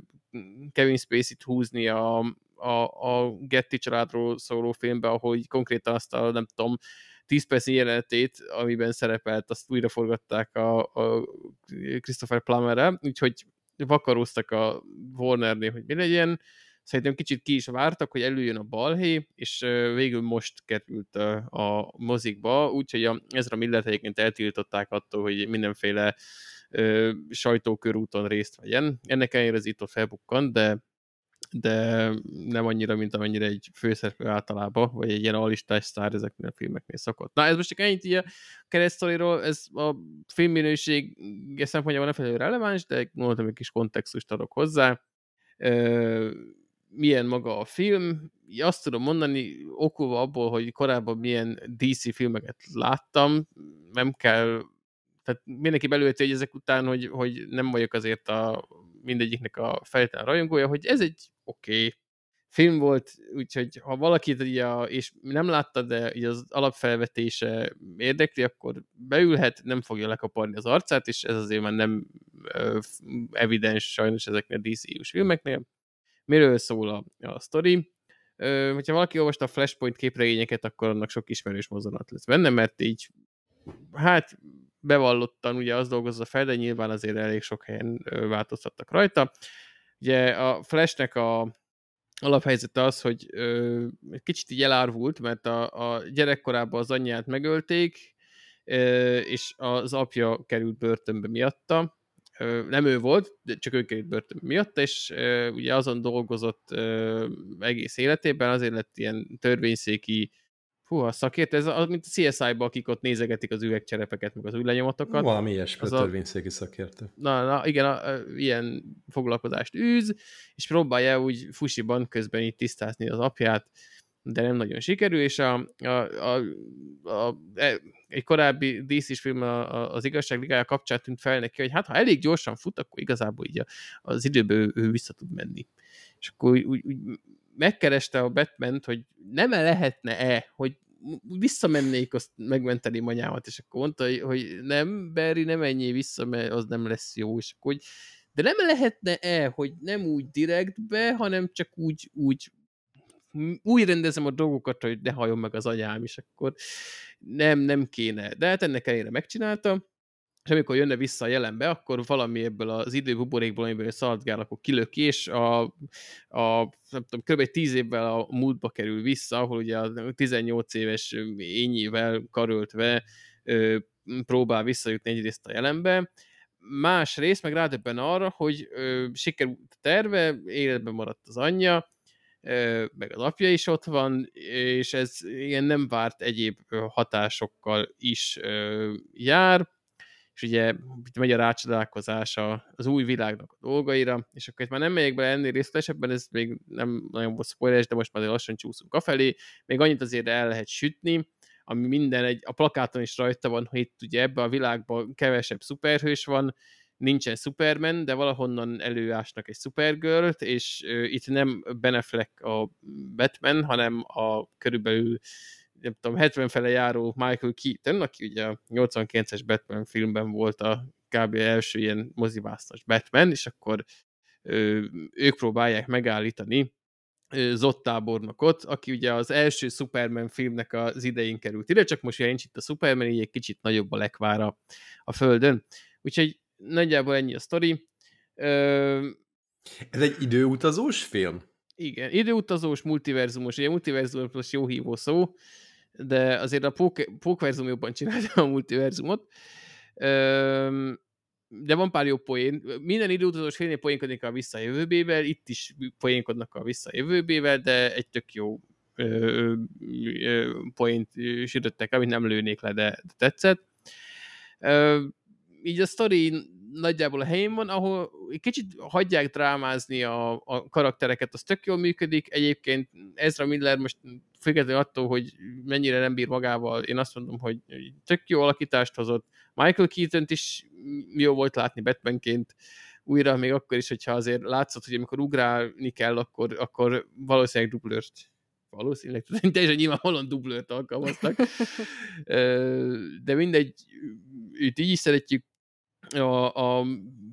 Kevin Spacey-t húzni a, a, a Getty családról szóló filmbe, ahogy konkrétan azt a, nem tudom, 10 percnyi jelenetét, amiben szerepelt, azt újra forgatták a, a Christopher Plummerre, úgyhogy vakaróztak a Warnernél, hogy mi legyen, szerintem kicsit ki is vártak, hogy előjön a balhé, és végül most került a, mozikba, úgyhogy a Ezra Millert egyébként eltiltották attól, hogy mindenféle ö, sajtókörúton részt vegyen. Ennek ellenére ez itt felbukkant, de de nem annyira, mint amennyire egy főszereplő általában, vagy egy ilyen alistás sztár ezeknél a filmeknél szokott. Na, ez most csak ennyit így a keresztoriról, ez a filmminőség szempontjából nem felelő releváns, de mondtam, egy kis kontextust adok hozzá. Ö, milyen maga a film. Azt tudom mondani, okulva abból, hogy korábban milyen DC filmeket láttam, nem kell, tehát mindenki belőleti, hogy ezek után, hogy, hogy nem vagyok azért a mindegyiknek a fejtelen rajongója, hogy ez egy oké okay film volt, úgyhogy ha valakit ugye, és nem látta, de ugye az alapfelvetése érdekli, akkor beülhet, nem fogja lekaparni az arcát, és ez azért már nem evidens sajnos ezeknél a DC-us filmeknél miről szól a, a sztori. Ö, hogyha valaki olvasta a Flashpoint képregényeket, akkor annak sok ismerős mozzanat lesz benne, mert így hát bevallottan ugye az dolgozza fel, de nyilván azért elég sok helyen változtattak rajta. Ugye a Flashnek a alaphelyzete az, hogy ö, kicsit így elárvult, mert a, a gyerekkorában az anyját megölték, és az apja került börtönbe miatta, nem ő volt, de csak ő került börtön miatt, és ugye azon dolgozott egész életében, azért lett ilyen törvényszéki Hú, a szakért, ez az, mint a CSI-ba, akik ott nézegetik az üvegcserepeket, meg az új lenyomatokat. Valami ilyesmi, az a törvényszéki szakértő. Na, na igen, a, a, ilyen foglalkozást űz, és próbálja úgy fusiban közben így tisztázni az apját, de nem nagyon sikerül, és a, a, a, a, a egy korábbi DC-s film az igazság ligája kapcsán tűnt fel neki, hogy hát ha elég gyorsan fut, akkor igazából így az időből ő, ő vissza tud menni. És akkor úgy, úgy, megkereste a batman hogy nem -e lehetne-e, hogy visszamennék azt megmenteni manyámat, és akkor mondta, hogy nem, Barry, nem ennyi vissza, mert az nem lesz jó, és akkor hogy de nem lehetne-e, hogy nem úgy direktbe, hanem csak úgy, úgy úgy rendezem a dolgokat, hogy ne hajjon meg az anyám, és akkor nem, nem kéne. De hát ennek elére megcsinálta, és amikor jönne vissza a jelenbe, akkor valami ebből az időbuborékból, amiből szaladgál, akkor kilöki, és a, a nem tudom, kb. 10 évvel a múltba kerül vissza, ahol ugye a 18 éves ényével karöltve ö, próbál visszajutni egyrészt a jelenbe, másrészt meg rádöbben arra, hogy ö, sikerült terve, életben maradt az anyja, meg az apja is ott van, és ez ilyen nem várt egyéb hatásokkal is jár, és ugye megy a rácsodálkozás az új világnak a dolgaira, és akkor itt már nem megyek bele ennél részletesebben, ez még nem nagyon volt spoileres, de most már lassan csúszunk afelé, még annyit azért el lehet sütni, ami minden egy, a plakáton is rajta van, hogy itt ugye ebben a világban kevesebb szuperhős van, nincsen Superman, de valahonnan előásnak egy supergirl és uh, itt nem Beneflek a Batman, hanem a körülbelül nem tudom, 70 fele járó Michael Keaton, aki ugye a 89-es Batman filmben volt a kb. első ilyen mozivásztas Batman, és akkor ö, ők próbálják megállítani Zott tábornokot, aki ugye az első Superman filmnek az idején került ide, csak most nincs itt a Superman, így egy kicsit nagyobb a lekvára a Földön. Úgyhogy nagyjából ennyi a sztori. Ö... Ez egy időutazós film? Igen, időutazós, multiverzumos. Ugye multiverzumos jó hívó szó, de azért a Pókverzum jobban csinálta a multiverzumot. Ö de van pár jó poén. Minden időutazós filmnél poénkodik a visszajövőbével, itt is poénkodnak a visszajövőbével, de egy tök jó ö, ö, poént sütöttek, amit nem lőnék le, de, de tetszett. Ö, így a sztori nagyjából a helyén van, ahol kicsit hagyják drámázni a, a karaktereket, az tök jól működik. Egyébként Ezra Miller most függetlenül attól, hogy mennyire nem bír magával, én azt mondom, hogy tök jó alakítást hozott. Michael keaton is jó volt látni Batmanként újra, még akkor is, hogyha azért látszott, hogy amikor ugrálni kell, akkor, akkor valószínűleg dublőrt valószínűleg, [laughs] teljesen nyilvánvalóan dublőrt alkalmaztak. [laughs] De mindegy, őt így is szeretjük, a, a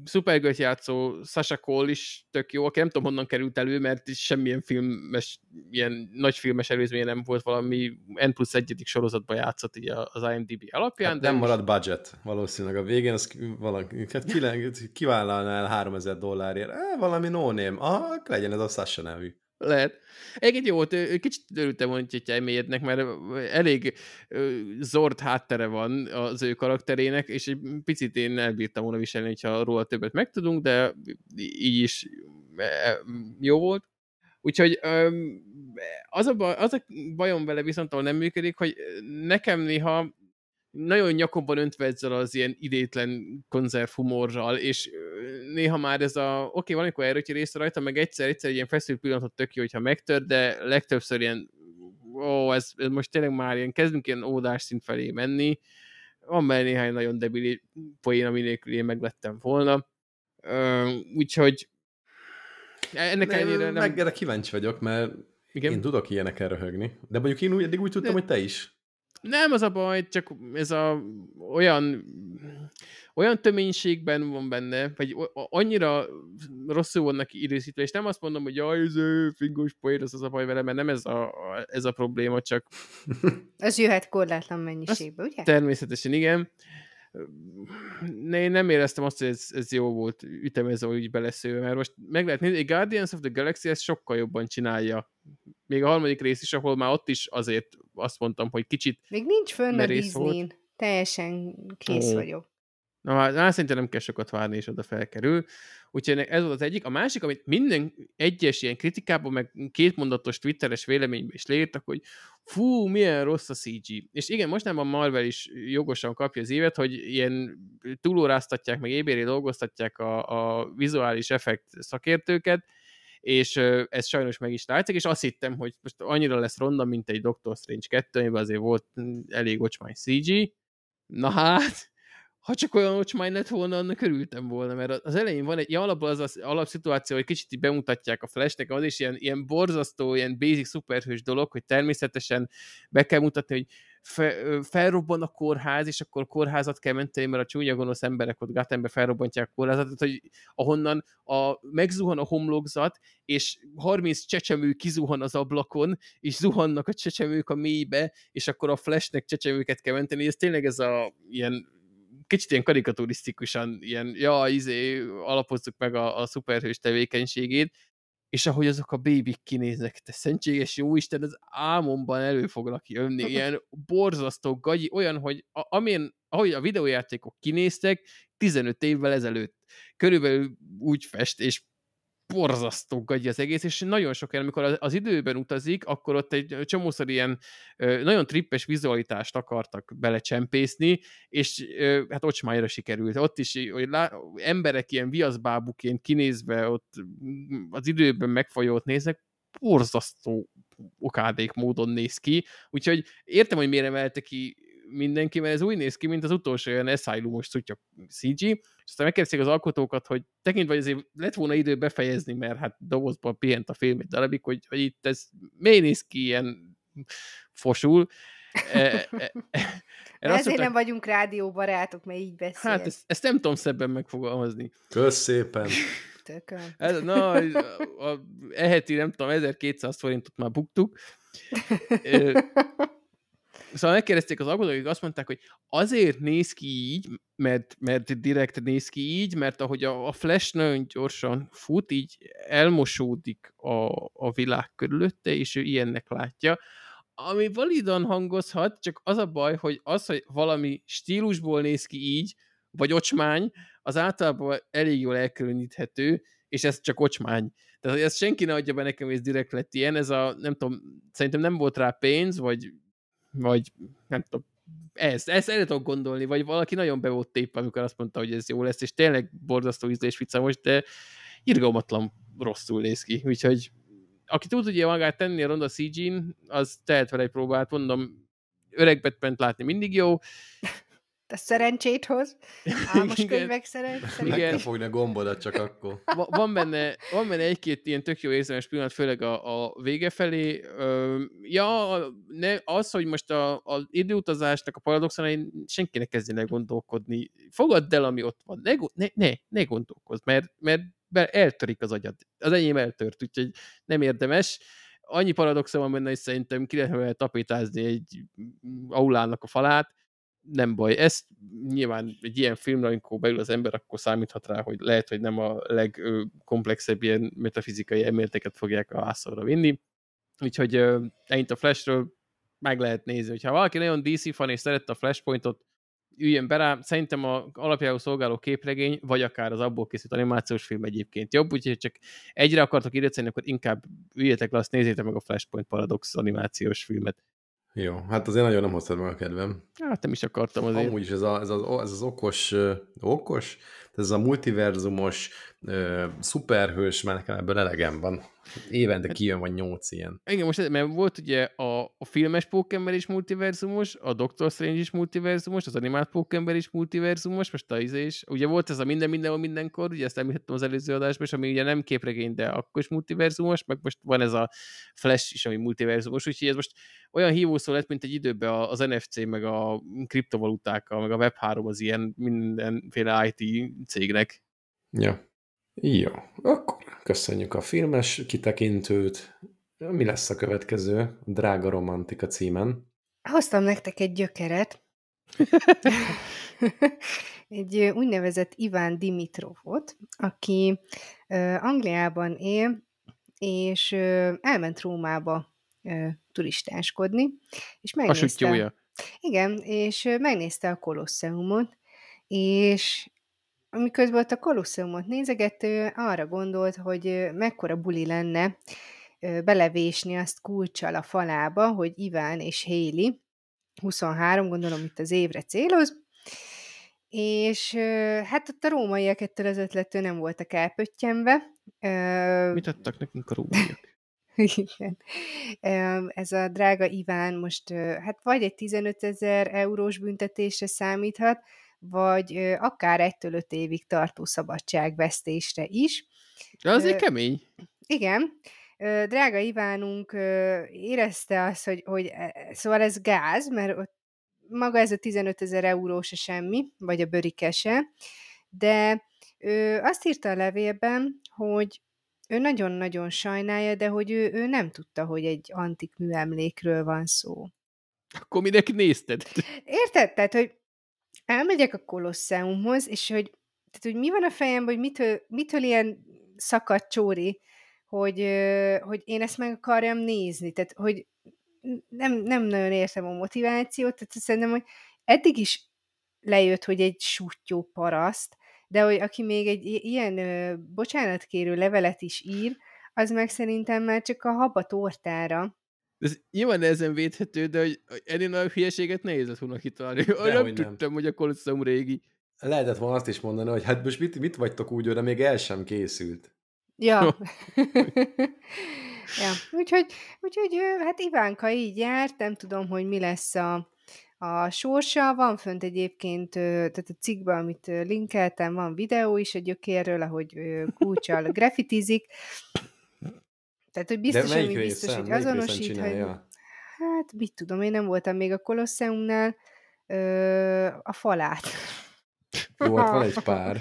Supergirl játszó Sasha Cole is tök jó, aki nem tudom honnan került elő, mert semmilyen filmes, ilyen nagy filmes előzménye nem volt valami N plusz egyedik sorozatban játszott így az IMDb alapján. Hát de nem marad budget valószínűleg a végén, az valaki, hát kivállalnál 3000 dollárért, eh, valami no name, ah, legyen ez a Sasha nevű. Lehet. Egyébként jó, kicsit örültem volna, hogy elmélyednek, mert elég zord háttere van az ő karakterének, és egy picit én elbírtam volna viselni, hogyha róla többet megtudunk, de így is e, jó volt. Úgyhogy az a, baj, az a bajom vele viszont, ahol nem működik, hogy nekem néha nagyon nyakomban öntve ezzel az ilyen idétlen konzervhumorral, és néha már ez a, oké, okay, valamikor erőti része rajta, meg egyszer, egyszer egy ilyen feszült pillanatot tök jó, hogyha megtör, de legtöbbször ilyen, ó, ez, ez most tényleg már ilyen, kezdünk ilyen ódás szint felé menni, van benne néhány nagyon debili poén, ami nélkül én meglettem volna. úgyhogy ennek ne, ellenére nem... Meg erre kíváncsi vagyok, mert Igen? én tudok ilyenekkel röhögni. De mondjuk én úgy, eddig úgy tudtam, de... hogy te is. Nem az a baj, csak ez a olyan olyan töménységben van benne, vagy annyira rosszul vannak időszítve, és nem azt mondom, hogy jaj, ez fingós poér, az az a baj vele, mert nem ez a, ez a probléma, csak... az jöhet korlátlan mennyiségbe, ugye? Természetesen, igen. Ne, én nem éreztem azt, hogy ez, ez jó volt ütemezve, úgy beleszőve, mert most meg lehet nézni, Guardians of the Galaxy ezt sokkal jobban csinálja. Még a harmadik rész is, ahol már ott is azért azt mondtam, hogy kicsit Még nincs fönn a disney Teljesen kész oh. vagyok. Na, hát szerintem nem kell sokat várni, és oda felkerül. Úgyhogy ez volt az egyik. A másik, amit minden egyes ilyen kritikában, meg kétmondatos twitteres véleményben is leírtak, hogy fú, milyen rossz a CG. És igen, mostanában Marvel is jogosan kapja az évet, hogy ilyen túlóráztatják, meg ébéri dolgoztatják a, a vizuális effekt szakértőket, és ez sajnos meg is látszik, és azt hittem, hogy most annyira lesz ronda, mint egy Doctor Strange 2, amiben azért volt elég ocsmány CG. Na hát, ha csak olyan ocsmány lett volna, annak örültem volna, mert az elején van egy, ja, alapból az az alapszituáció, hogy kicsit bemutatják a flashnek, az is ilyen, ilyen borzasztó, ilyen basic szuperhős dolog, hogy természetesen be kell mutatni, hogy fe, felrobban a kórház, és akkor kórházat kell menteni, mert a csúnya gonosz emberek ott Gattenbe felrobbantják a kórházat, hogy ahonnan a, megzuhan a homlokzat, és 30 csecsemő kizuhan az ablakon, és zuhannak a csecsemők a mélybe, és akkor a flashnek csecsemőket kell menteni, ez tényleg ez a ilyen kicsit ilyen karikaturisztikusan, ilyen, ja, izé, alapozzuk meg a, a szuperhős tevékenységét, és ahogy azok a bébik kinéznek, te szentséges jó Isten, az álmomban elő fognak jönni, [laughs] ilyen borzasztó gagyi, olyan, hogy a, amilyen, ahogy a videójátékok kinéztek, 15 évvel ezelőtt. Körülbelül úgy fest, és borzasztó gagy az egész, és nagyon sok el, amikor az időben utazik, akkor ott egy csomószor ilyen nagyon trippes vizualitást akartak belecsempészni, és hát ocsmájra sikerült. Ott is hogy lá, emberek ilyen viaszbábuként kinézve ott az időben megfajolt néznek, borzasztó okádék módon néz ki, úgyhogy értem, hogy miért emelte ki mindenki, mert ez úgy néz ki, mint az utolsó olyan Asylum-os szutya CG, és aztán megkérdezték az alkotókat, hogy tekintve, hogy azért lett volna idő befejezni, mert hát dobozban pihent a film egy darabig, hogy, hogy itt ez miért néz ki ilyen fosul. E, e, e, Ezért mondták, nem vagyunk rádióbarátok, mert így beszél. Hát ezt, ezt nem tudom szebben megfogalmazni. Kösz szépen. Ez, na, a, a, eheti, nem tudom, 1200 forintot már buktuk. [laughs] Szóval megkérdezték az akik azt mondták, hogy azért néz ki így, mert, mert direkt néz ki így, mert ahogy a, a Flash nagyon gyorsan fut, így elmosódik a, a világ körülötte, és ő ilyennek látja, ami validan hangozhat, csak az a baj, hogy az, hogy valami stílusból néz ki így, vagy ocsmány, az általában elég jól elkülöníthető, és ez csak ocsmány. Tehát ezt senki ne adja be nekem, hogy ez direkt lett ilyen, ez a, nem tudom, szerintem nem volt rá pénz, vagy vagy nem tudom, ezt, ezt el tudok gondolni, vagy valaki nagyon be volt tépve, amikor azt mondta, hogy ez jó lesz, és tényleg borzasztó ízlés most, de irgalmatlan rosszul néz ki, úgyhogy aki tud ugye magát tenni a ronda CG-n, az tehet vele egy próbát, mondom, öreg batman látni mindig jó, te szerencsét hoz. Álmos könyvek szerencsét. Meg kell fogni a gombodat csak akkor. [laughs] Van benne, van benne egy-két ilyen tök jó érzelmes pillanat, főleg a, a vége felé. Ja, ne, az, hogy most a, a időutazásnak a paradoxon, senkinek kezdjen el gondolkodni. Fogadd el, ami ott van. Ne, ne, ne, ne gondolkozz, mert, mert eltörik az agyad. Az enyém eltört, úgyhogy nem érdemes annyi paradoxon van benne, hogy szerintem ki lehet tapétázni egy aulának a falát, nem baj. Ezt nyilván egy ilyen filmre, amikor beül az ember, akkor számíthat rá, hogy lehet, hogy nem a legkomplexebb ilyen metafizikai elméleteket fogják a ászorra vinni. Úgyhogy ennyit a Flashről meg lehet nézni. Hogyha valaki nagyon DC fan és szerette a Flashpointot, üljön be rá. Szerintem a alapjául szolgáló képregény, vagy akár az abból készült animációs film egyébként jobb, úgyhogy csak egyre akartok írni, akkor inkább üljetek le, azt nézzétek meg a Flashpoint Paradox animációs filmet. Jó, hát azért nagyon nem hoztad meg a kedvem. Hát nem is akartam azért. Amúgy is ez, a, ez, az, ez az okos, okos, ez a multiverzumos uh, szuperhős, már nekem ebből elegem van. Évente hát, kijön, vagy nyolc ilyen. Igen, most mert volt ugye a, a filmes pókember is multiverzumos, a Doctor Strange is multiverzumos, az animált pókember is multiverzumos, most a izé is. Ugye volt ez a minden mindenhol mindenkor, ugye ezt említettem az előző adásban, és ami ugye nem képregény, de akkor is multiverzumos, meg most van ez a Flash is, ami multiverzumos, úgyhogy ez most olyan hívószó lett, mint egy időben az NFC, meg a kriptovaluták, meg a Web3 az ilyen mindenféle IT cégnek. Ja. Jó, akkor köszönjük a filmes kitekintőt. Mi lesz a következő? Drága romantika címen. Hoztam nektek egy gyökeret. [laughs] egy úgynevezett Iván Dimitrovot, aki Angliában él, és elment Rómába turistáskodni, és megnézte... A Igen, és megnézte a Kolosseumot, és amikor ott a Kolosseumot nézegető, arra gondolt, hogy mekkora buli lenne belevésni azt kulcsal a falába, hogy Iván és Haley, 23, gondolom itt az évre céloz, és hát ott a rómaiak ettől az ötlettől nem voltak elpöttyenve. Mit adtak nekünk a rómaiak? [laughs] Igen. Ez a drága Iván most hát vagy egy 15 ezer eurós büntetésre számíthat, vagy akár egytől öt évig tartó szabadságvesztésre is. De azért kemény. Igen. Drága Ivánunk érezte azt, hogy, hogy e, szóval ez gáz, mert ott maga ez a 15 ezer euró se semmi, vagy a bőrike se, de ő azt írta a levélben, hogy ő nagyon-nagyon sajnálja, de hogy ő, ő nem tudta, hogy egy antik műemlékről van szó. Akkor minek nézted? Érted? Tehát, hogy elmegyek a Kolosseumhoz, és hogy, tehát, hogy mi van a fejemben, hogy mitől, mitől ilyen szakadt csóri, hogy, hogy én ezt meg akarjam nézni. Tehát, hogy nem, nem nagyon értem a motivációt, tehát szerintem, hogy eddig is lejött, hogy egy sutyó paraszt, de hogy aki még egy ilyen bocsánatkérő levelet is ír, az meg szerintem már csak a haba tortára. Ez nyilván ezen védhető, de hogy ennél a hülyeséget nehéz lett volna kitalálni. Dehogy Nem nem. tudtam, hogy a Colosseum régi. Lehetett volna azt is mondani, hogy hát most mit, mit vagytok úgy, de még el sem készült. Ja. [laughs] ja. Úgyhogy, úgyhogy hát Ivánka így járt, nem tudom, hogy mi lesz a, a sorsa. Van fönt egyébként, tehát a cikkben, amit linkeltem, van videó is a gyökérről, ahogy kulcsal [laughs] grafitizik. Tehát, hogy biztos, de melyik ami biztos, részen? hogy hogy hát mit tudom, én nem voltam még a Kolosseumnál, ö, a falát. Jó, ott van egy [laughs] pár.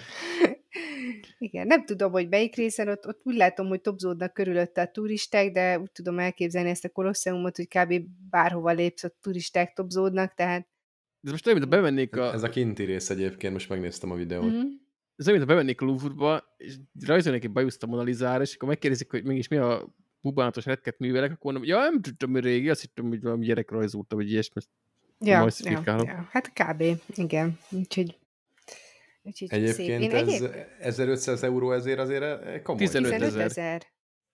Igen, nem tudom, hogy melyik részen, ott, ott úgy látom, hogy topzódnak körülötte a turisták, de úgy tudom elképzelni ezt a kolosseumot, hogy kb. bárhova lépsz, ott turisták topzódnak, tehát... Ez most olyan, mint a bemennék a, Ez a kinti rész egyébként, most megnéztem a videót. Mm-hmm. ez olyan, mint a bemennék a Louvre-ba, és rajzolnék egy bajuszt a Mona Lisára, és akkor megkérdezik, hogy mégis mi a bubánatos retket művelek, akkor mondom, ja, nem tudtam, hogy régi, azt hittem, hogy valami gyerek rajzolta, vagy ilyesmi. Ja, Majd ja, ja, hát kb. Igen. Úgyhogy, úgyhogy szép. Egyébként Én ez egyéb... 1500 euró ezért azért eh, komoly. 15 15 ezer.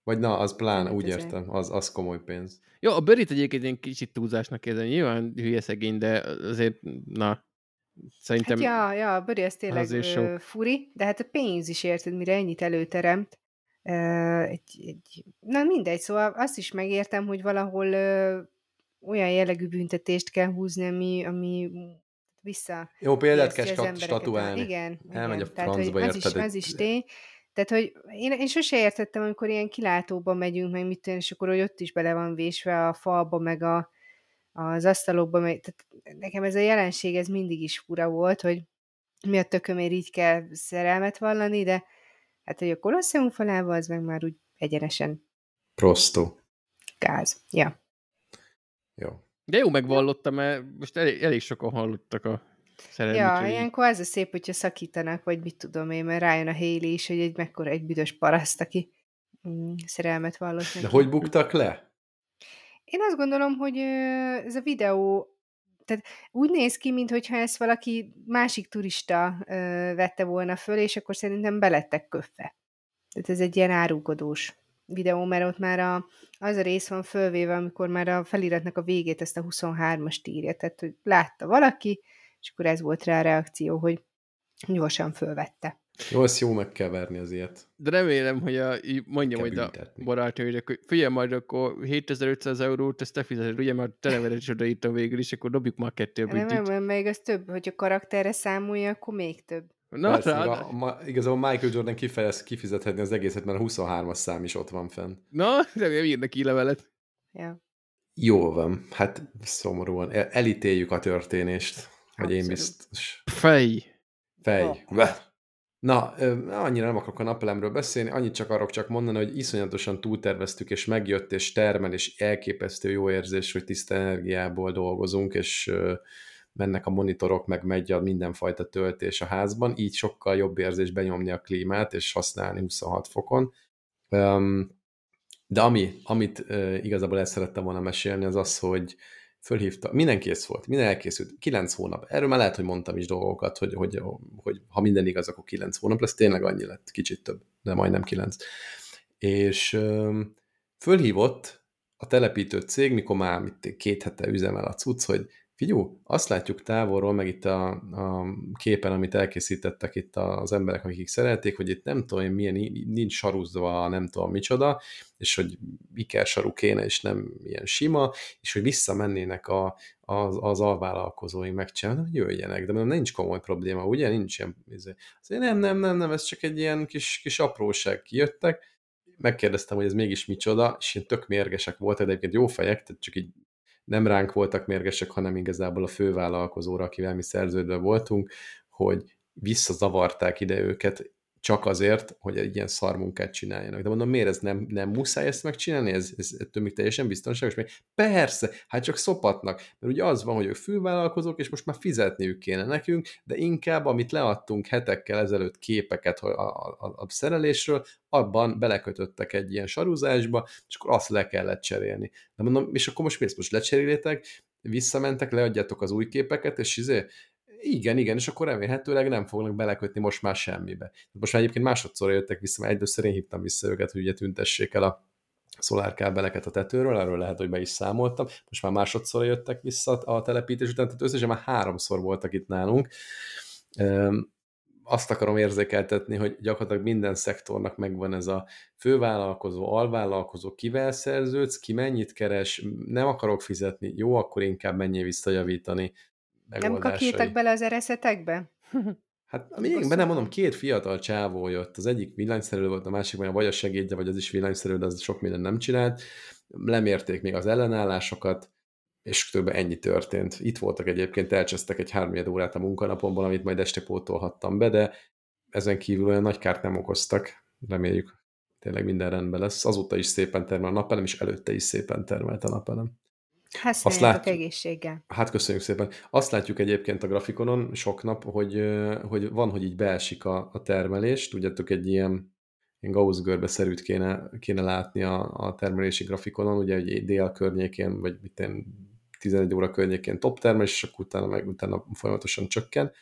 Vagy na, az plán, 15 úgy értem, az, az komoly pénz. Jó, a bőrít egyébként én kicsit túlzásnak érzem. Nyilván hülye szegény, de azért, na, szerintem... Hát ja, ja, a bőri az tényleg azért ö, sok. furi, de hát a pénz is érted, mire ennyit előteremt. Ö, egy, egy, na mindegy, szóval azt is megértem, hogy valahol ö, olyan jellegű büntetést kell húzni, ami, ami vissza Jó példát kell stat- statuálni. Igen, Elmegy igen. a Tehát, francba, az is, az is tény. Tehát, hogy én, én sose értettem, amikor ilyen kilátóba megyünk, meg mit tudom, és akkor hogy ott is bele van vésve a falba, meg a, az asztalokba, meg, tehát nekem ez a jelenség, ez mindig is fura volt, hogy mi a tökömért így kell szerelmet vallani, de hát, hogy a Kolosseum falával, az meg már úgy egyenesen Prosto. gáz. Ja. Jó. De jó megvallottam, mert most elég, elég sokan hallottak a szerelmükről. Ja, ilyenkor az a szép, hogyha szakítanak, vagy mit tudom én, mert rájön a Hailey is, hogy egy mekkora egy büdös paraszt, aki mm, szerelmet vallott neki. De hogy buktak le? Én azt gondolom, hogy ez a videó, tehát úgy néz ki, mintha ezt valaki másik turista ö, vette volna föl, és akkor szerintem belettek köfve. Tehát ez egy ilyen árulkodós videó, mert ott már a, az a rész van fölvéve, amikor már a feliratnak a végét ezt a 23-ast írja, tehát hogy látta valaki, és akkor ez volt rá a reakció, hogy gyorsan fölvette. Jó, ezt jó meg kell verni az ilyet. De remélem, hogy a, így mondja Kell majd a barátnőjének, hogy figyelj majd, akkor 7500 eurót, ezt te fizeted, ugye, mert te nevedet is odaírtam végül is, akkor dobjuk már kettő a Nem, nem, még az több, hogy a karakterre számolja, akkor még több. Na, Persze, rá, a, ma, igazából Michael Jordan kifejez, kifizethetni az egészet, mert a 23-as szám is ott van fenn. na, remélem ír neki levelet. Ja. Jó van, hát szomorúan. El, elítéljük a történést, hogy én Abszolút. biztos. Fej. Fej. Oh. Na, annyira nem akarok a napelemről beszélni, annyit csak akarok csak mondani, hogy iszonyatosan túlterveztük, és megjött, és termel, és elképesztő jó érzés, hogy tiszta energiából dolgozunk, és mennek a monitorok, meg megy a mindenfajta töltés a házban, így sokkal jobb érzés benyomni a klímát, és használni 26 fokon. De ami, amit igazából el szerettem volna mesélni, az az, hogy fölhívta, minden kész volt, minden elkészült, kilenc hónap. Erről már lehet, hogy mondtam is dolgokat, hogy, hogy, hogy ha minden igaz, akkor kilenc hónap lesz, tényleg annyi lett, kicsit több, de majdnem kilenc. És fölhívott a telepítő cég, mikor már mit, két hete üzemel a cucc, hogy figyú, azt látjuk távolról, meg itt a, a képen, amit elkészítettek itt az emberek, akik szerették, hogy itt nem tudom, én milyen, nincs saruzva, nem tudom micsoda, és hogy ikersaru kéne, és nem ilyen sima, és hogy visszamennének a, az, az alvállalkozói megcsinálni, hogy jöjjenek, de mondom, nincs komoly probléma, ugye? Nincs ilyen, izé. Azért nem, nem, nem, nem, ez csak egy ilyen kis, kis apróság kijöttek, megkérdeztem, hogy ez mégis micsoda, és ilyen tök mérgesek voltak, de egyébként jó fejek, tehát csak így nem ránk voltak mérgesek, hanem igazából a fővállalkozóra, akivel mi szerződve voltunk, hogy visszazavarták ide őket csak azért, hogy egy ilyen szarmunkát csináljanak. De mondom, miért ez nem, nem muszáj ezt megcsinálni? Ez, ez ettől még teljesen biztonságos? Még persze, hát csak szopatnak. Mert ugye az van, hogy ők fülvállalkozók, és most már fizetniük kéne nekünk, de inkább, amit leadtunk hetekkel ezelőtt képeket a, a, a, a szerelésről, abban belekötöttek egy ilyen saruzásba, és akkor azt le kellett cserélni. De mondom, és akkor most miért most lecserélitek? Visszamentek, leadjátok az új képeket, és izé, igen, igen, és akkor remélhetőleg nem fognak belekötni most már semmibe. Most már egyébként másodszor jöttek vissza, mert egyszer én hívtam vissza őket, hogy ugye tüntessék el a szolárkábeleket a tetőről, erről lehet, hogy be is számoltam. Most már másodszor jöttek vissza a telepítés után, tehát összesen már háromszor voltak itt nálunk. Azt akarom érzékeltetni, hogy gyakorlatilag minden szektornak megvan ez a fővállalkozó, alvállalkozó, kivel szerződsz, ki mennyit keres, nem akarok fizetni, jó, akkor inkább menjél visszajavítani, nem kakítak bele az ereszetekbe? Hát még be nem mondom, két fiatal csávó jött, az egyik villanyszerelő volt, a másik vagy a segédje, vagy az is villanyszerelő, de az sok minden nem csinált. Lemérték még az ellenállásokat, és kb. ennyi történt. Itt voltak egyébként, elcsesztek egy három órát a munkanapomból, amit majd este pótolhattam be, de ezen kívül olyan nagy kárt nem okoztak. Reméljük, tényleg minden rendben lesz. Azóta is szépen termel a napelem, és előtte is szépen termelt a napelem. Azt látjuk, egészséggel. Hát köszönjük szépen. Azt látjuk egyébként a grafikonon sok nap, hogy, hogy van, hogy így beesik a, a termelés. Tudjátok, egy ilyen, ilyen Gauss görbeszerűt kéne, kéne látni a, a termelési grafikonon, ugye egy dél környékén, vagy mit 11 óra környékén top termelés, és akkor utána, meg utána folyamatosan csökken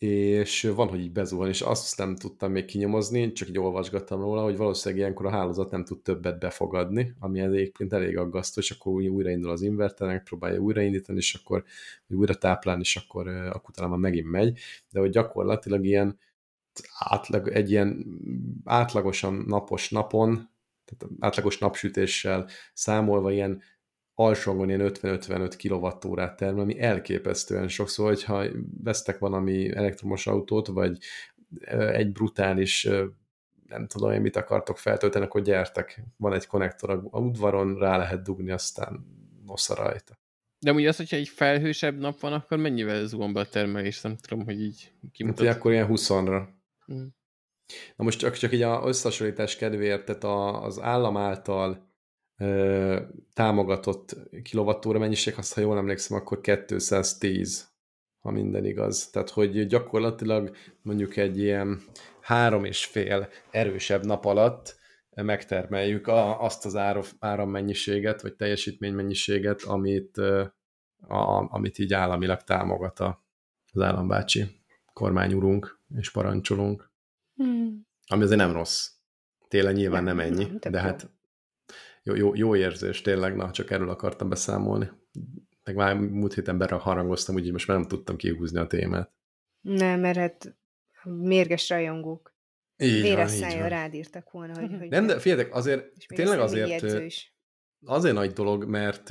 és van, hogy így bezuhan, és azt nem tudtam még kinyomozni, csak így olvasgattam róla, hogy valószínűleg ilyenkor a hálózat nem tud többet befogadni, ami egyébként elég aggasztó, és akkor újraindul az inverter, próbálja újraindítani, és akkor újra táplálni, és akkor, akkor utána már megint megy, de hogy gyakorlatilag ilyen átlag, egy ilyen átlagosan napos napon, tehát átlagos napsütéssel számolva ilyen alsóangon ilyen 50-55 kWh termel, ami elképesztően sok. Szóval, hogyha vesztek valami elektromos autót, vagy egy brutális nem tudom én mit akartok feltölteni, akkor gyertek. Van egy konnektor a udvaron, rá lehet dugni, aztán nosza rajta. De ugye az, hogyha egy felhősebb nap van, akkor mennyivel zuhan be a termelés? Nem tudom, hogy így kimutat. Hát, akkor ilyen 20-ra. Mm. Na most csak, csak így a összehasonlítás kedvéért, tehát az állam által támogatott kilovattóra mennyiség, azt ha jól emlékszem, akkor 210, ha minden igaz. Tehát, hogy gyakorlatilag mondjuk egy ilyen három és fél erősebb nap alatt megtermeljük a, azt az árammennyiséget, vagy teljesítménymennyiséget, amit, a, amit így államilag támogat az állambácsi kormányurunk és parancsolunk. Hmm. Ami azért nem rossz. Télen nyilván nem ennyi, de hát jó, jó, jó érzés tényleg, na, csak erről akartam beszámolni. Meg már múlt héten harangoztam, úgyhogy most már nem tudtam kihúzni a témát. Nem, mert hát mérges rajongók. Így Véres szájjal rád írtak volna, hogy... hogy nem, de figyeljetek, azért, tényleg azért, azért nagy dolog, mert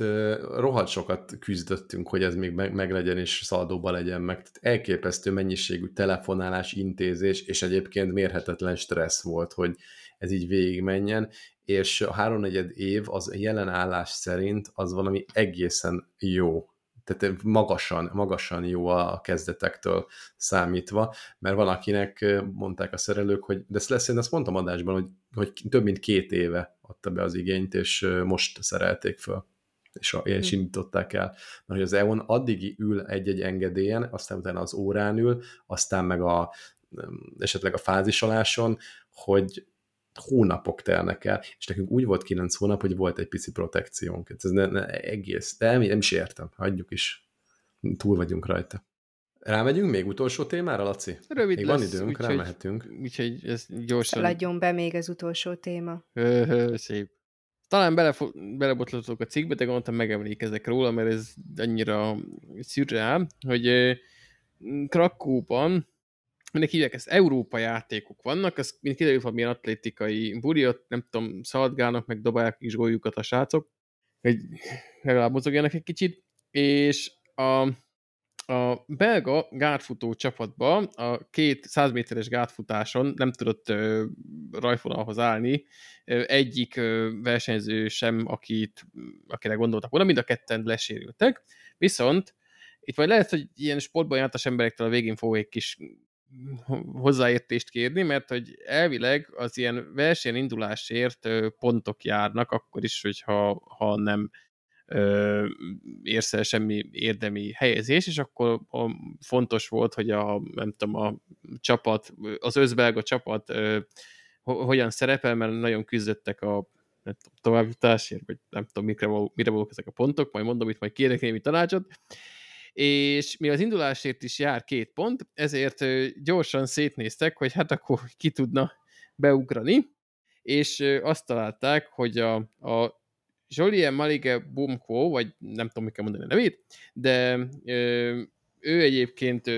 rohadt sokat küzdöttünk, hogy ez még meg, meglegyen és szaldóba legyen meg. Tehát elképesztő mennyiségű telefonálás, intézés, és egyébként mérhetetlen stressz volt, hogy ez így végigmenjen, és a háromnegyed év az jelen állás szerint az valami egészen jó tehát magasan, magasan jó a kezdetektől számítva, mert van akinek mondták a szerelők, hogy de ezt lesz, én ezt mondtam adásban, hogy, hogy több mint két éve adta be az igényt, és most szerelték föl és, és hm. indították el. Mert hogy az EON addig ül egy-egy engedélyen, aztán utána az órán ül, aztán meg a esetleg a fázisoláson, hogy hónapok telnek el, és nekünk úgy volt kilenc hónap, hogy volt egy pici protekciónk. Ez ne, ne, egész, de nem, nem is értem, hagyjuk is. Túl vagyunk rajta. Rámegyünk még utolsó témára, Laci? Rövid még lesz, van időnk, úgy, rámehetünk. Úgyhogy ez gyorsan... Szaladjon be még az utolsó téma. Hö, szép. Talán bele, belebotlottok a cikkbe, de gondoltam megemlékezek róla, mert ez annyira szürreál, hogy Krakóban minek hívják ezt, Európa játékok vannak, ez mind kiderül, hogy milyen atlétikai buri, ott nem tudom, szaladgálnak, meg dobálják is góljukat a srácok, hogy legalább mozogjanak egy kicsit, és a, a belga gátfutó csapatba a két 100 méteres gátfutáson nem tudott ö, rajfonalhoz állni egyik ö, versenyző sem, akit, akire gondoltak volna, mind a ketten lesérültek, viszont itt majd lehet, hogy ilyen sportban jártas emberektől a végén fog egy kis hozzáértést kérni, mert hogy elvileg az ilyen versenyindulásért pontok járnak, akkor is, hogyha ha nem ö, érsz el semmi érdemi helyezés, és akkor fontos volt, hogy a, nem tudom, a csapat, az özbelga csapat ö, hogyan szerepel, mert nagyon küzdöttek a továbbjutásért, vagy nem tudom, mire, mire voltak ezek a pontok, majd mondom, itt majd kérek némi tanácsot, és mi az indulásért is jár két pont, ezért gyorsan szétnéztek, hogy hát akkor ki tudna beugrani, és azt találták, hogy a, a Jolien Malige Bumko, vagy nem tudom, mi kell mondani a nevét, de ő egyébként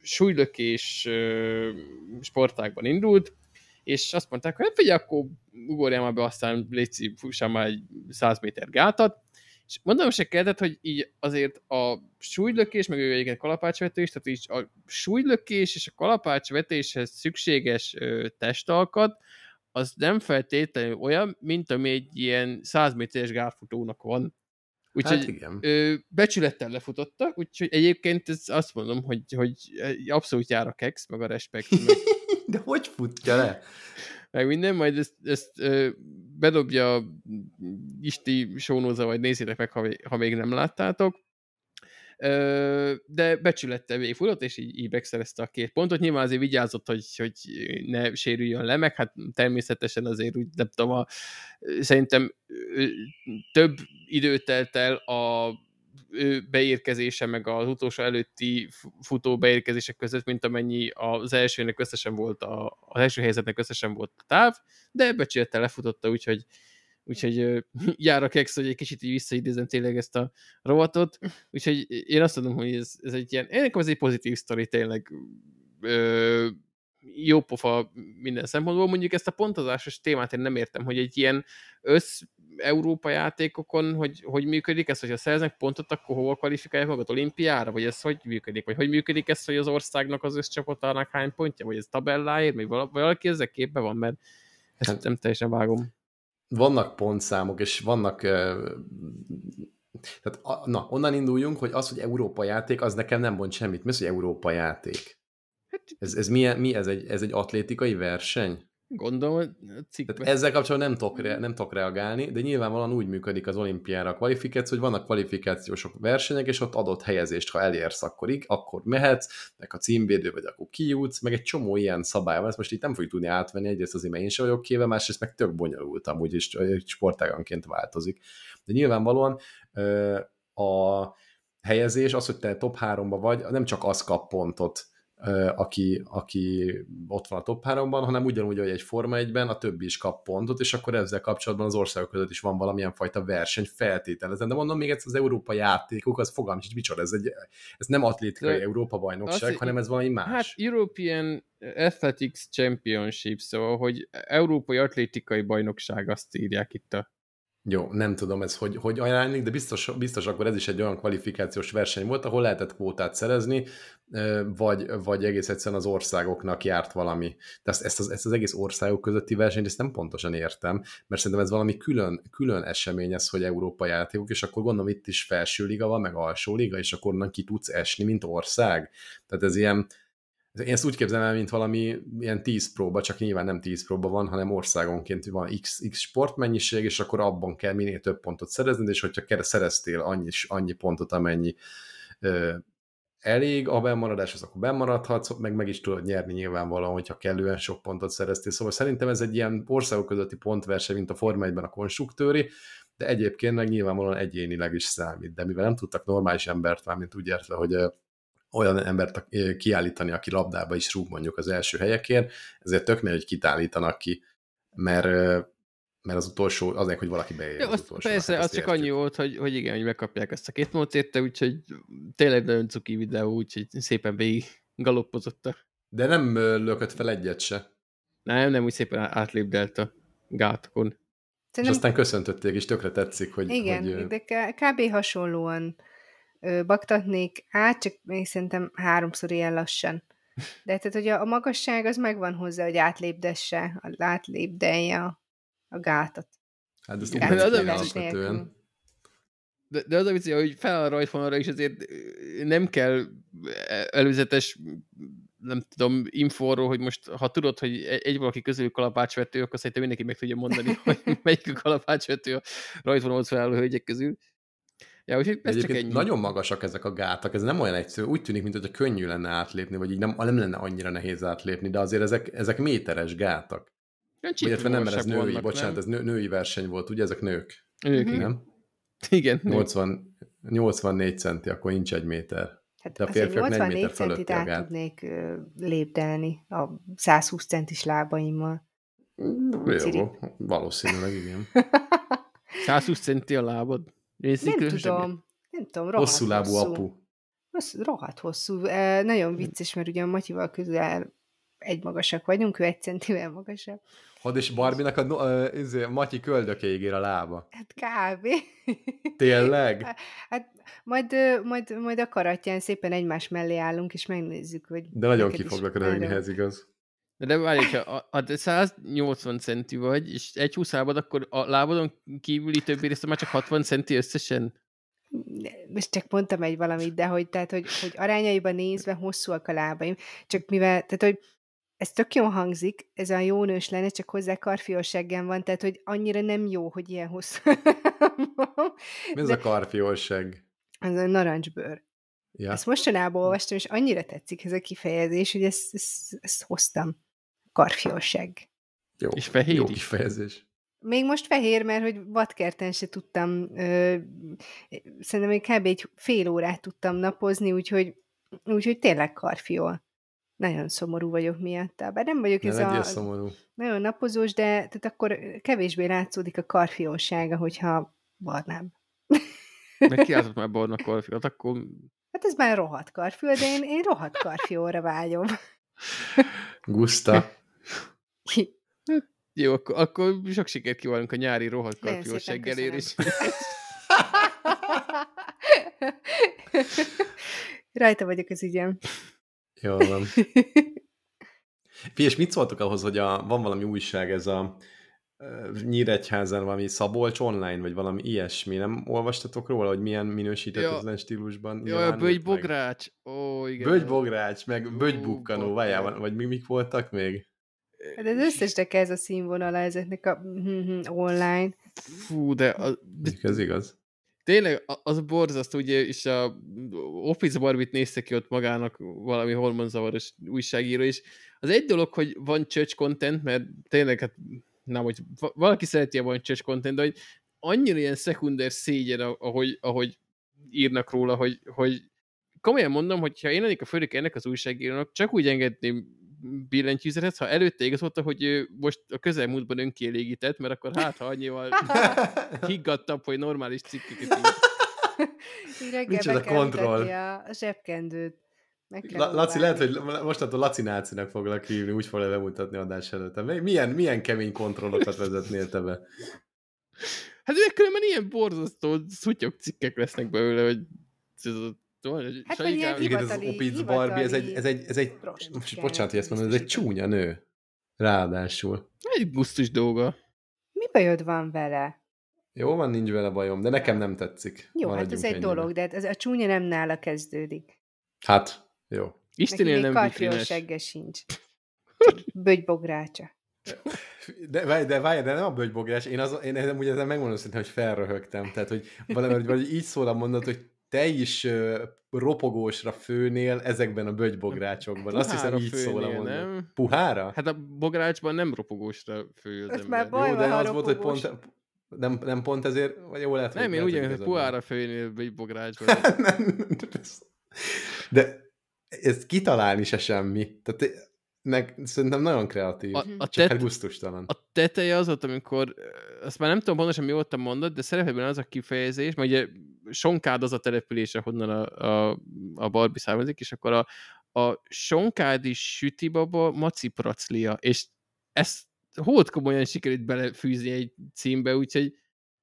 súlylökés ö, sportákban indult, és azt mondták, hogy hát figyelj, akkor ugorjál már be, aztán légy fussál már egy 100 méter gátat, és mondom se kellett, hogy így azért a súlylökés, meg ő egyébként kalapácsvetés, tehát így a súlylökés és a kalapácsvetéshez szükséges ö, testalkat, az nem feltétlenül olyan, mint ami egy ilyen 100 méteres gárfutónak van. Úgyhogy hát igen. becsülettel lefutotta, úgyhogy egyébként ez azt mondom, hogy, hogy abszolút jár a kex, meg a respekt. Meg... [laughs] De hogy futja le? Meg minden, majd ezt, ezt ö, bedobja Isti sónóza, vagy nézzétek meg, ha, ha még nem láttátok de becsülettel végigfutott, és így, így megszerezte a két pontot. Nyilván azért vigyázott, hogy, hogy ne sérüljön le, meg hát természetesen azért úgy, nem tudom, a, szerintem több időt telt el a beérkezése, meg az utolsó előtti futó beérkezések között, mint amennyi az elsőnek összesen volt, a, az első helyzetnek összesen volt a táv, de becsülettel lefutotta, úgyhogy úgyhogy [laughs] jár a kex, hogy egy kicsit így visszaidézem tényleg ezt a rovatot, úgyhogy én azt mondom, hogy ez, ez egy ilyen, ennek az egy pozitív sztori tényleg ö, jó pofa minden szempontból. Mondjuk ezt a pontozásos témát én nem értem, hogy egy ilyen össz Európa játékokon, hogy, hogy működik ez, hogyha szereznek pontot, akkor hova kvalifikálják magad olimpiára, vagy ez hogy működik, vagy hogy működik ez, hogy az országnak az összcsapatának hány pontja, vagy ez tabelláért, vagy valaki ezzel képbe van, mert ezt hát, nem teljesen vágom. Vannak pontszámok, és vannak tehát, na, onnan induljunk, hogy az, hogy Európa játék, az nekem nem mond semmit. Mi az, hogy Európa játék? Hát- ez, ez, mi, mi ez, egy, ez egy atlétikai verseny? Gondolom, hogy cikkben. Ezzel kapcsolatban nem tudok, re, nem tudok reagálni, de nyilvánvalóan úgy működik az olimpiára a kvalifikáció, hogy vannak kvalifikációsok versenyek, és ott adott helyezést, ha elérsz, akkor, így, akkor mehetsz, meg a címvédő vagy, akkor kijutsz, meg egy csomó ilyen szabály van, ezt most itt nem fogjuk tudni átvenni, egyrészt azért, mert én sem vagyok kéve, másrészt meg tök bonyolult amúgy, és sportáganként változik. De nyilvánvalóan a helyezés, az, hogy te top 3-ba vagy, nem csak az kap pontot, aki, aki ott van a top 3-ban, hanem ugyanúgy, hogy egy Forma 1-ben a többi is kap pontot, és akkor ezzel kapcsolatban az országok között is van valamilyen fajta verseny feltételezen. De mondom még egyszer, az Európa játékok, az fogalm is micsoda, ez, egy, ez nem atlétikai De Európa bajnokság, hanem ez valami más. Hát European Athletics Championship, szóval, hogy Európai Atlétikai Bajnokság azt írják itt a jó, nem tudom ez, hogy, hogy ajánlik, de biztos, biztos akkor ez is egy olyan kvalifikációs verseny volt, ahol lehetett kvótát szerezni, vagy, vagy egész egyszerűen az országoknak járt valami. De ezt, ezt, az, ezt az egész országok közötti versenyt, ezt nem pontosan értem, mert szerintem ez valami külön, külön esemény ez, hogy Európa játékok, és akkor gondolom itt is felső liga van, meg alsó liga, és akkor onnan ki tudsz esni, mint ország. Tehát ez ilyen, én ezt úgy képzelem el, mint valami ilyen 10 próba, csak nyilván nem 10 próba van, hanem országonként van x, x sportmennyiség, és akkor abban kell minél több pontot szerezni, és hogyha szereztél annyi, annyi pontot, amennyi ö, elég a bemaradás, az akkor bemaradhatsz, meg meg is tudod nyerni nyilvánvalóan, hogyha kellően sok pontot szereztél. Szóval szerintem ez egy ilyen országok közötti pontverseny, mint a Forma 1 a konstruktőri, de egyébként meg nyilvánvalóan egyénileg is számít. De mivel nem tudtak normális embert, mint úgy értve, hogy olyan embert kiállítani, aki labdába is rúg mondjuk az első helyekért, ezért tök hogy kit állítanak ki, mert mert az utolsó, azért, hogy valaki beérje az, az utolsó. Persze, hát az csak annyi volt, hogy, hogy igen, hogy megkapják ezt a két módot érte, úgyhogy tényleg nagyon cuki videó, úgyhogy szépen végig galoppozott a... De nem lökött fel egyet se. Nem, nem, úgy szépen átlépdelt a gátokon. Szerintem... És aztán köszöntötték, és tökre tetszik, hogy... Igen, hogy... de kb. hasonlóan baktatnék át, csak még szerintem háromszor ilyen lassan. De tehát, hogy a, a magasság az megvan hozzá, hogy átlépdesse, átlépdelje a, a gátat. Hát ezt hát, az alapvetően. De, de az a vicc, hogy fel a rajtvonalra is azért nem kell előzetes nem tudom, infóról, hogy most, ha tudod, hogy egy egy valaki közül kalapácsvető, akkor szerintem mindenki meg tudja mondani, [laughs] hogy melyik a kalapácsvető a rajtvonalhoz felálló hölgyek közül. Ja, úgyhogy ez csak Egyébként ennyi. nagyon magasak ezek a gátak, ez nem olyan egyszerű, úgy tűnik, mintha könnyű lenne átlépni, vagy így nem, nem lenne annyira nehéz átlépni, de azért ezek, ezek méteres gátak. Illetve nem, mert ez női, vannak, bocsánat, nem? ez nő, női verseny volt, ugye ezek nők, Ők, igen. nem? Igen. [laughs] nők. 80, 84 centi, akkor nincs egy méter. Hát De a férfiak 4 84 méter centit fölötti a át gát. tudnék lépdelni a 120 centis lábaimmal. Ciri. Jó, valószínűleg igen. [laughs] [laughs] 120 centi a lábad. Nézzük, Nem tudom. Nem tudom, rohadt Hosszú lábú hosszú. apu. Hosszú, rohadt hosszú. E, nagyon vicces, mert ugye a Matyival közel egy magasak vagyunk, ő egy centivel magasabb. Had és Barbinak a, a, izé, a Matyi köldökéig ér a lába. Hát kb. [laughs] Tényleg? Hát majd, majd, majd a karatján szépen egymás mellé állunk, és megnézzük, hogy... De nagyon ki foglak röhögni, ez igaz. De, de várj, hogyha a, a, de 180 centi vagy, és egy 20 lábad, akkor a lábadon kívüli többi része már csak 60 centi összesen? most csak mondtam egy valamit, de hogy, tehát, hogy, hogy arányaiban nézve hosszúak a lábaim, csak mivel, tehát, hogy ez tök jól hangzik, ez a jó nős lenne, csak hozzá karfióseggem van, tehát, hogy annyira nem jó, hogy ilyen hosszú. [laughs] Mi ez De- a karfiolseg? Ez a narancsbőr. Ja. Ezt mostanában olvastam, és annyira tetszik ez a kifejezés, hogy ezt, ezt, ezt hoztam. Karfióseg. Jó, És fehér jó is. kifejezés. Még most fehér, mert hogy vadkerten se tudtam, ö, szerintem még kb. egy fél órát tudtam napozni, úgyhogy, úgyhogy tényleg karfiol. Nagyon szomorú vagyok miatta. Bár nem vagyok Ne ez a szomorú. nagyon napozós, de tehát akkor kevésbé látszódik a karfiolsága, hogyha barnább. Meg kiáltott [laughs] már barna karfiat, akkor Hát ez már rohadt karfiol, de én, én rohadt karfiolra vágyom. Guszta. Jó, akkor, akkor sok sikert kívánunk a nyári rohadt Nagyon karfiós szépen seggelérés. [laughs] Rajta vagyok az ügyem. Jól van. [laughs] Fi, és mit szóltok ahhoz, hogy a, van valami újság, ez a Nyíregyházán valami Szabolcs online, vagy valami ilyesmi, nem olvastatok róla, hogy milyen minősítetlen stílusban Jó, a nyilvánult meg? bőgybogrács. Ó, igen. Bögybogrács, meg bögybukkanó, bakker. vagy mi, mik voltak még? Hát az összesnek ez a színvonala ezeknek a mhm, online. Fú, de, a, de Ez igaz. tényleg az borzasztó, ugye, és a Office Barbit nézte ki ott magának valami hormonzavaros újságíró, és az egy dolog, hogy van church content, mert tényleg, hát nem, hogy va- valaki szereti a van church content, de hogy annyira ilyen szekunder szégyen, ahogy, ahogy írnak róla, hogy, hogy komolyan mondom, hogy ha én lennék a főnök ennek az újságírónak, csak úgy engedném billentyűzetet, ha előtte igazolta, hogy ő most a közelmúltban önkielégített, mert akkor hát, ha annyival [laughs] higgadtabb, hogy normális cikkeket ír. Micsoda kontroll. a, a zsebkendőt. La- Laci, lehet, hogy mostantól Laci nácinak foglak hívni, úgy fogja bemutatni adás előtt. Mi- Milyen, milyen kemény kontrollokat vezetnél te be? Hát de különben ilyen borzasztó szutyok cikkek lesznek belőle, hogy Hát, vagy ilyen Igen, ez az Barbie, ez egy, ez egy, ez egy most bocsánat, hogy ezt mondom, ez egy csúnya nő. Ráadásul. egy gusztus dolga. Mi bajod van vele? Jó van, nincs vele bajom, de nekem nem tetszik. Jó, hát Maradjunk ez egy dolog, de hát ez a csúnya nem nála kezdődik. Hát, jó. Istenél nem vitrines. segge sincs. [laughs] Bögybográcsa. De, várj, de várj, de nem a bölgybográs. Én, az, én nem úgy ezen megmondom szerintem, hogy felröhögtem. Tehát, hogy valahogy, valahogy így szól a mondat, hogy te is uh, ropogósra főnél ezekben a bölgybográcsokban. Azt hiszem, így szól a főnél, mondat. nem? Puhára? Hát a bográcsban nem ropogósra fő az ember. már baj Jó, van, de az volt, hogy pont, nem, nem pont ezért, vagy jó lehet, Nem, hogy én úgy hogy puhára főnél egy bográcsban. [laughs] Nem, de ezt kitalálni se semmi. Tehát nek, szerintem nagyon kreatív. A, A, Csak tet, hát gusztustalan. a teteje az volt, amikor, azt már nem tudom pontosan mi volt a mondat, de szerepelben az a kifejezés, mert ugye Sonkád az a település, ahonnan a, a, a Barbie származik, és akkor a, a Sonkádi sütibaba macipraclia, és ezt hót komolyan sikerült belefűzni egy címbe, úgyhogy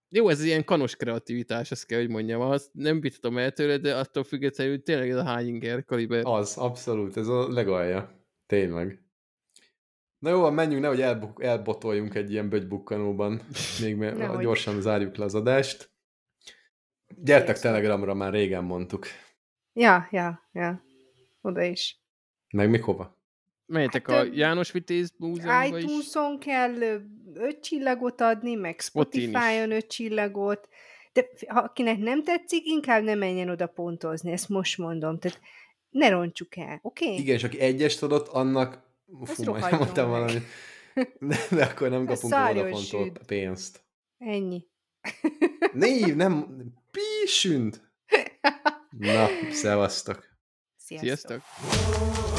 jó, ez ilyen kanos kreativitás, azt kell, hogy mondjam. Azt nem bitatom el tőle, de attól függetlenül tényleg ez a hányinger kaliber. Az, abszolút, ez a legalja. Tényleg. Na jó, menjünk, nehogy elbotoljunk egy ilyen bögybukkanóban. Még [laughs] gyorsan zárjuk le az adást. Gyertek. Telegramra, már régen mondtuk. Ja, ja, ja. Oda is. Meg még hova? Menjetek Hát, a János Vitéz Múzeumba is. iTunes-on kell öt csillagot adni, meg. Spotify-on öt csillagot, de ha akinek nem tetszik, inkább ne menjen oda pontozni, ezt most mondom. Tehát ne roncsuk el, oké? Okay? Igen, és aki egyest adott, annak... Fú, majd mondtam valamit. [laughs] De, de akkor nem kapunk a szárjon Vodafone-tól süd. pénzt. Ennyi. Név, nem... Písünd! [laughs] Na, szevasztok. Sziasztok. Sziasztok!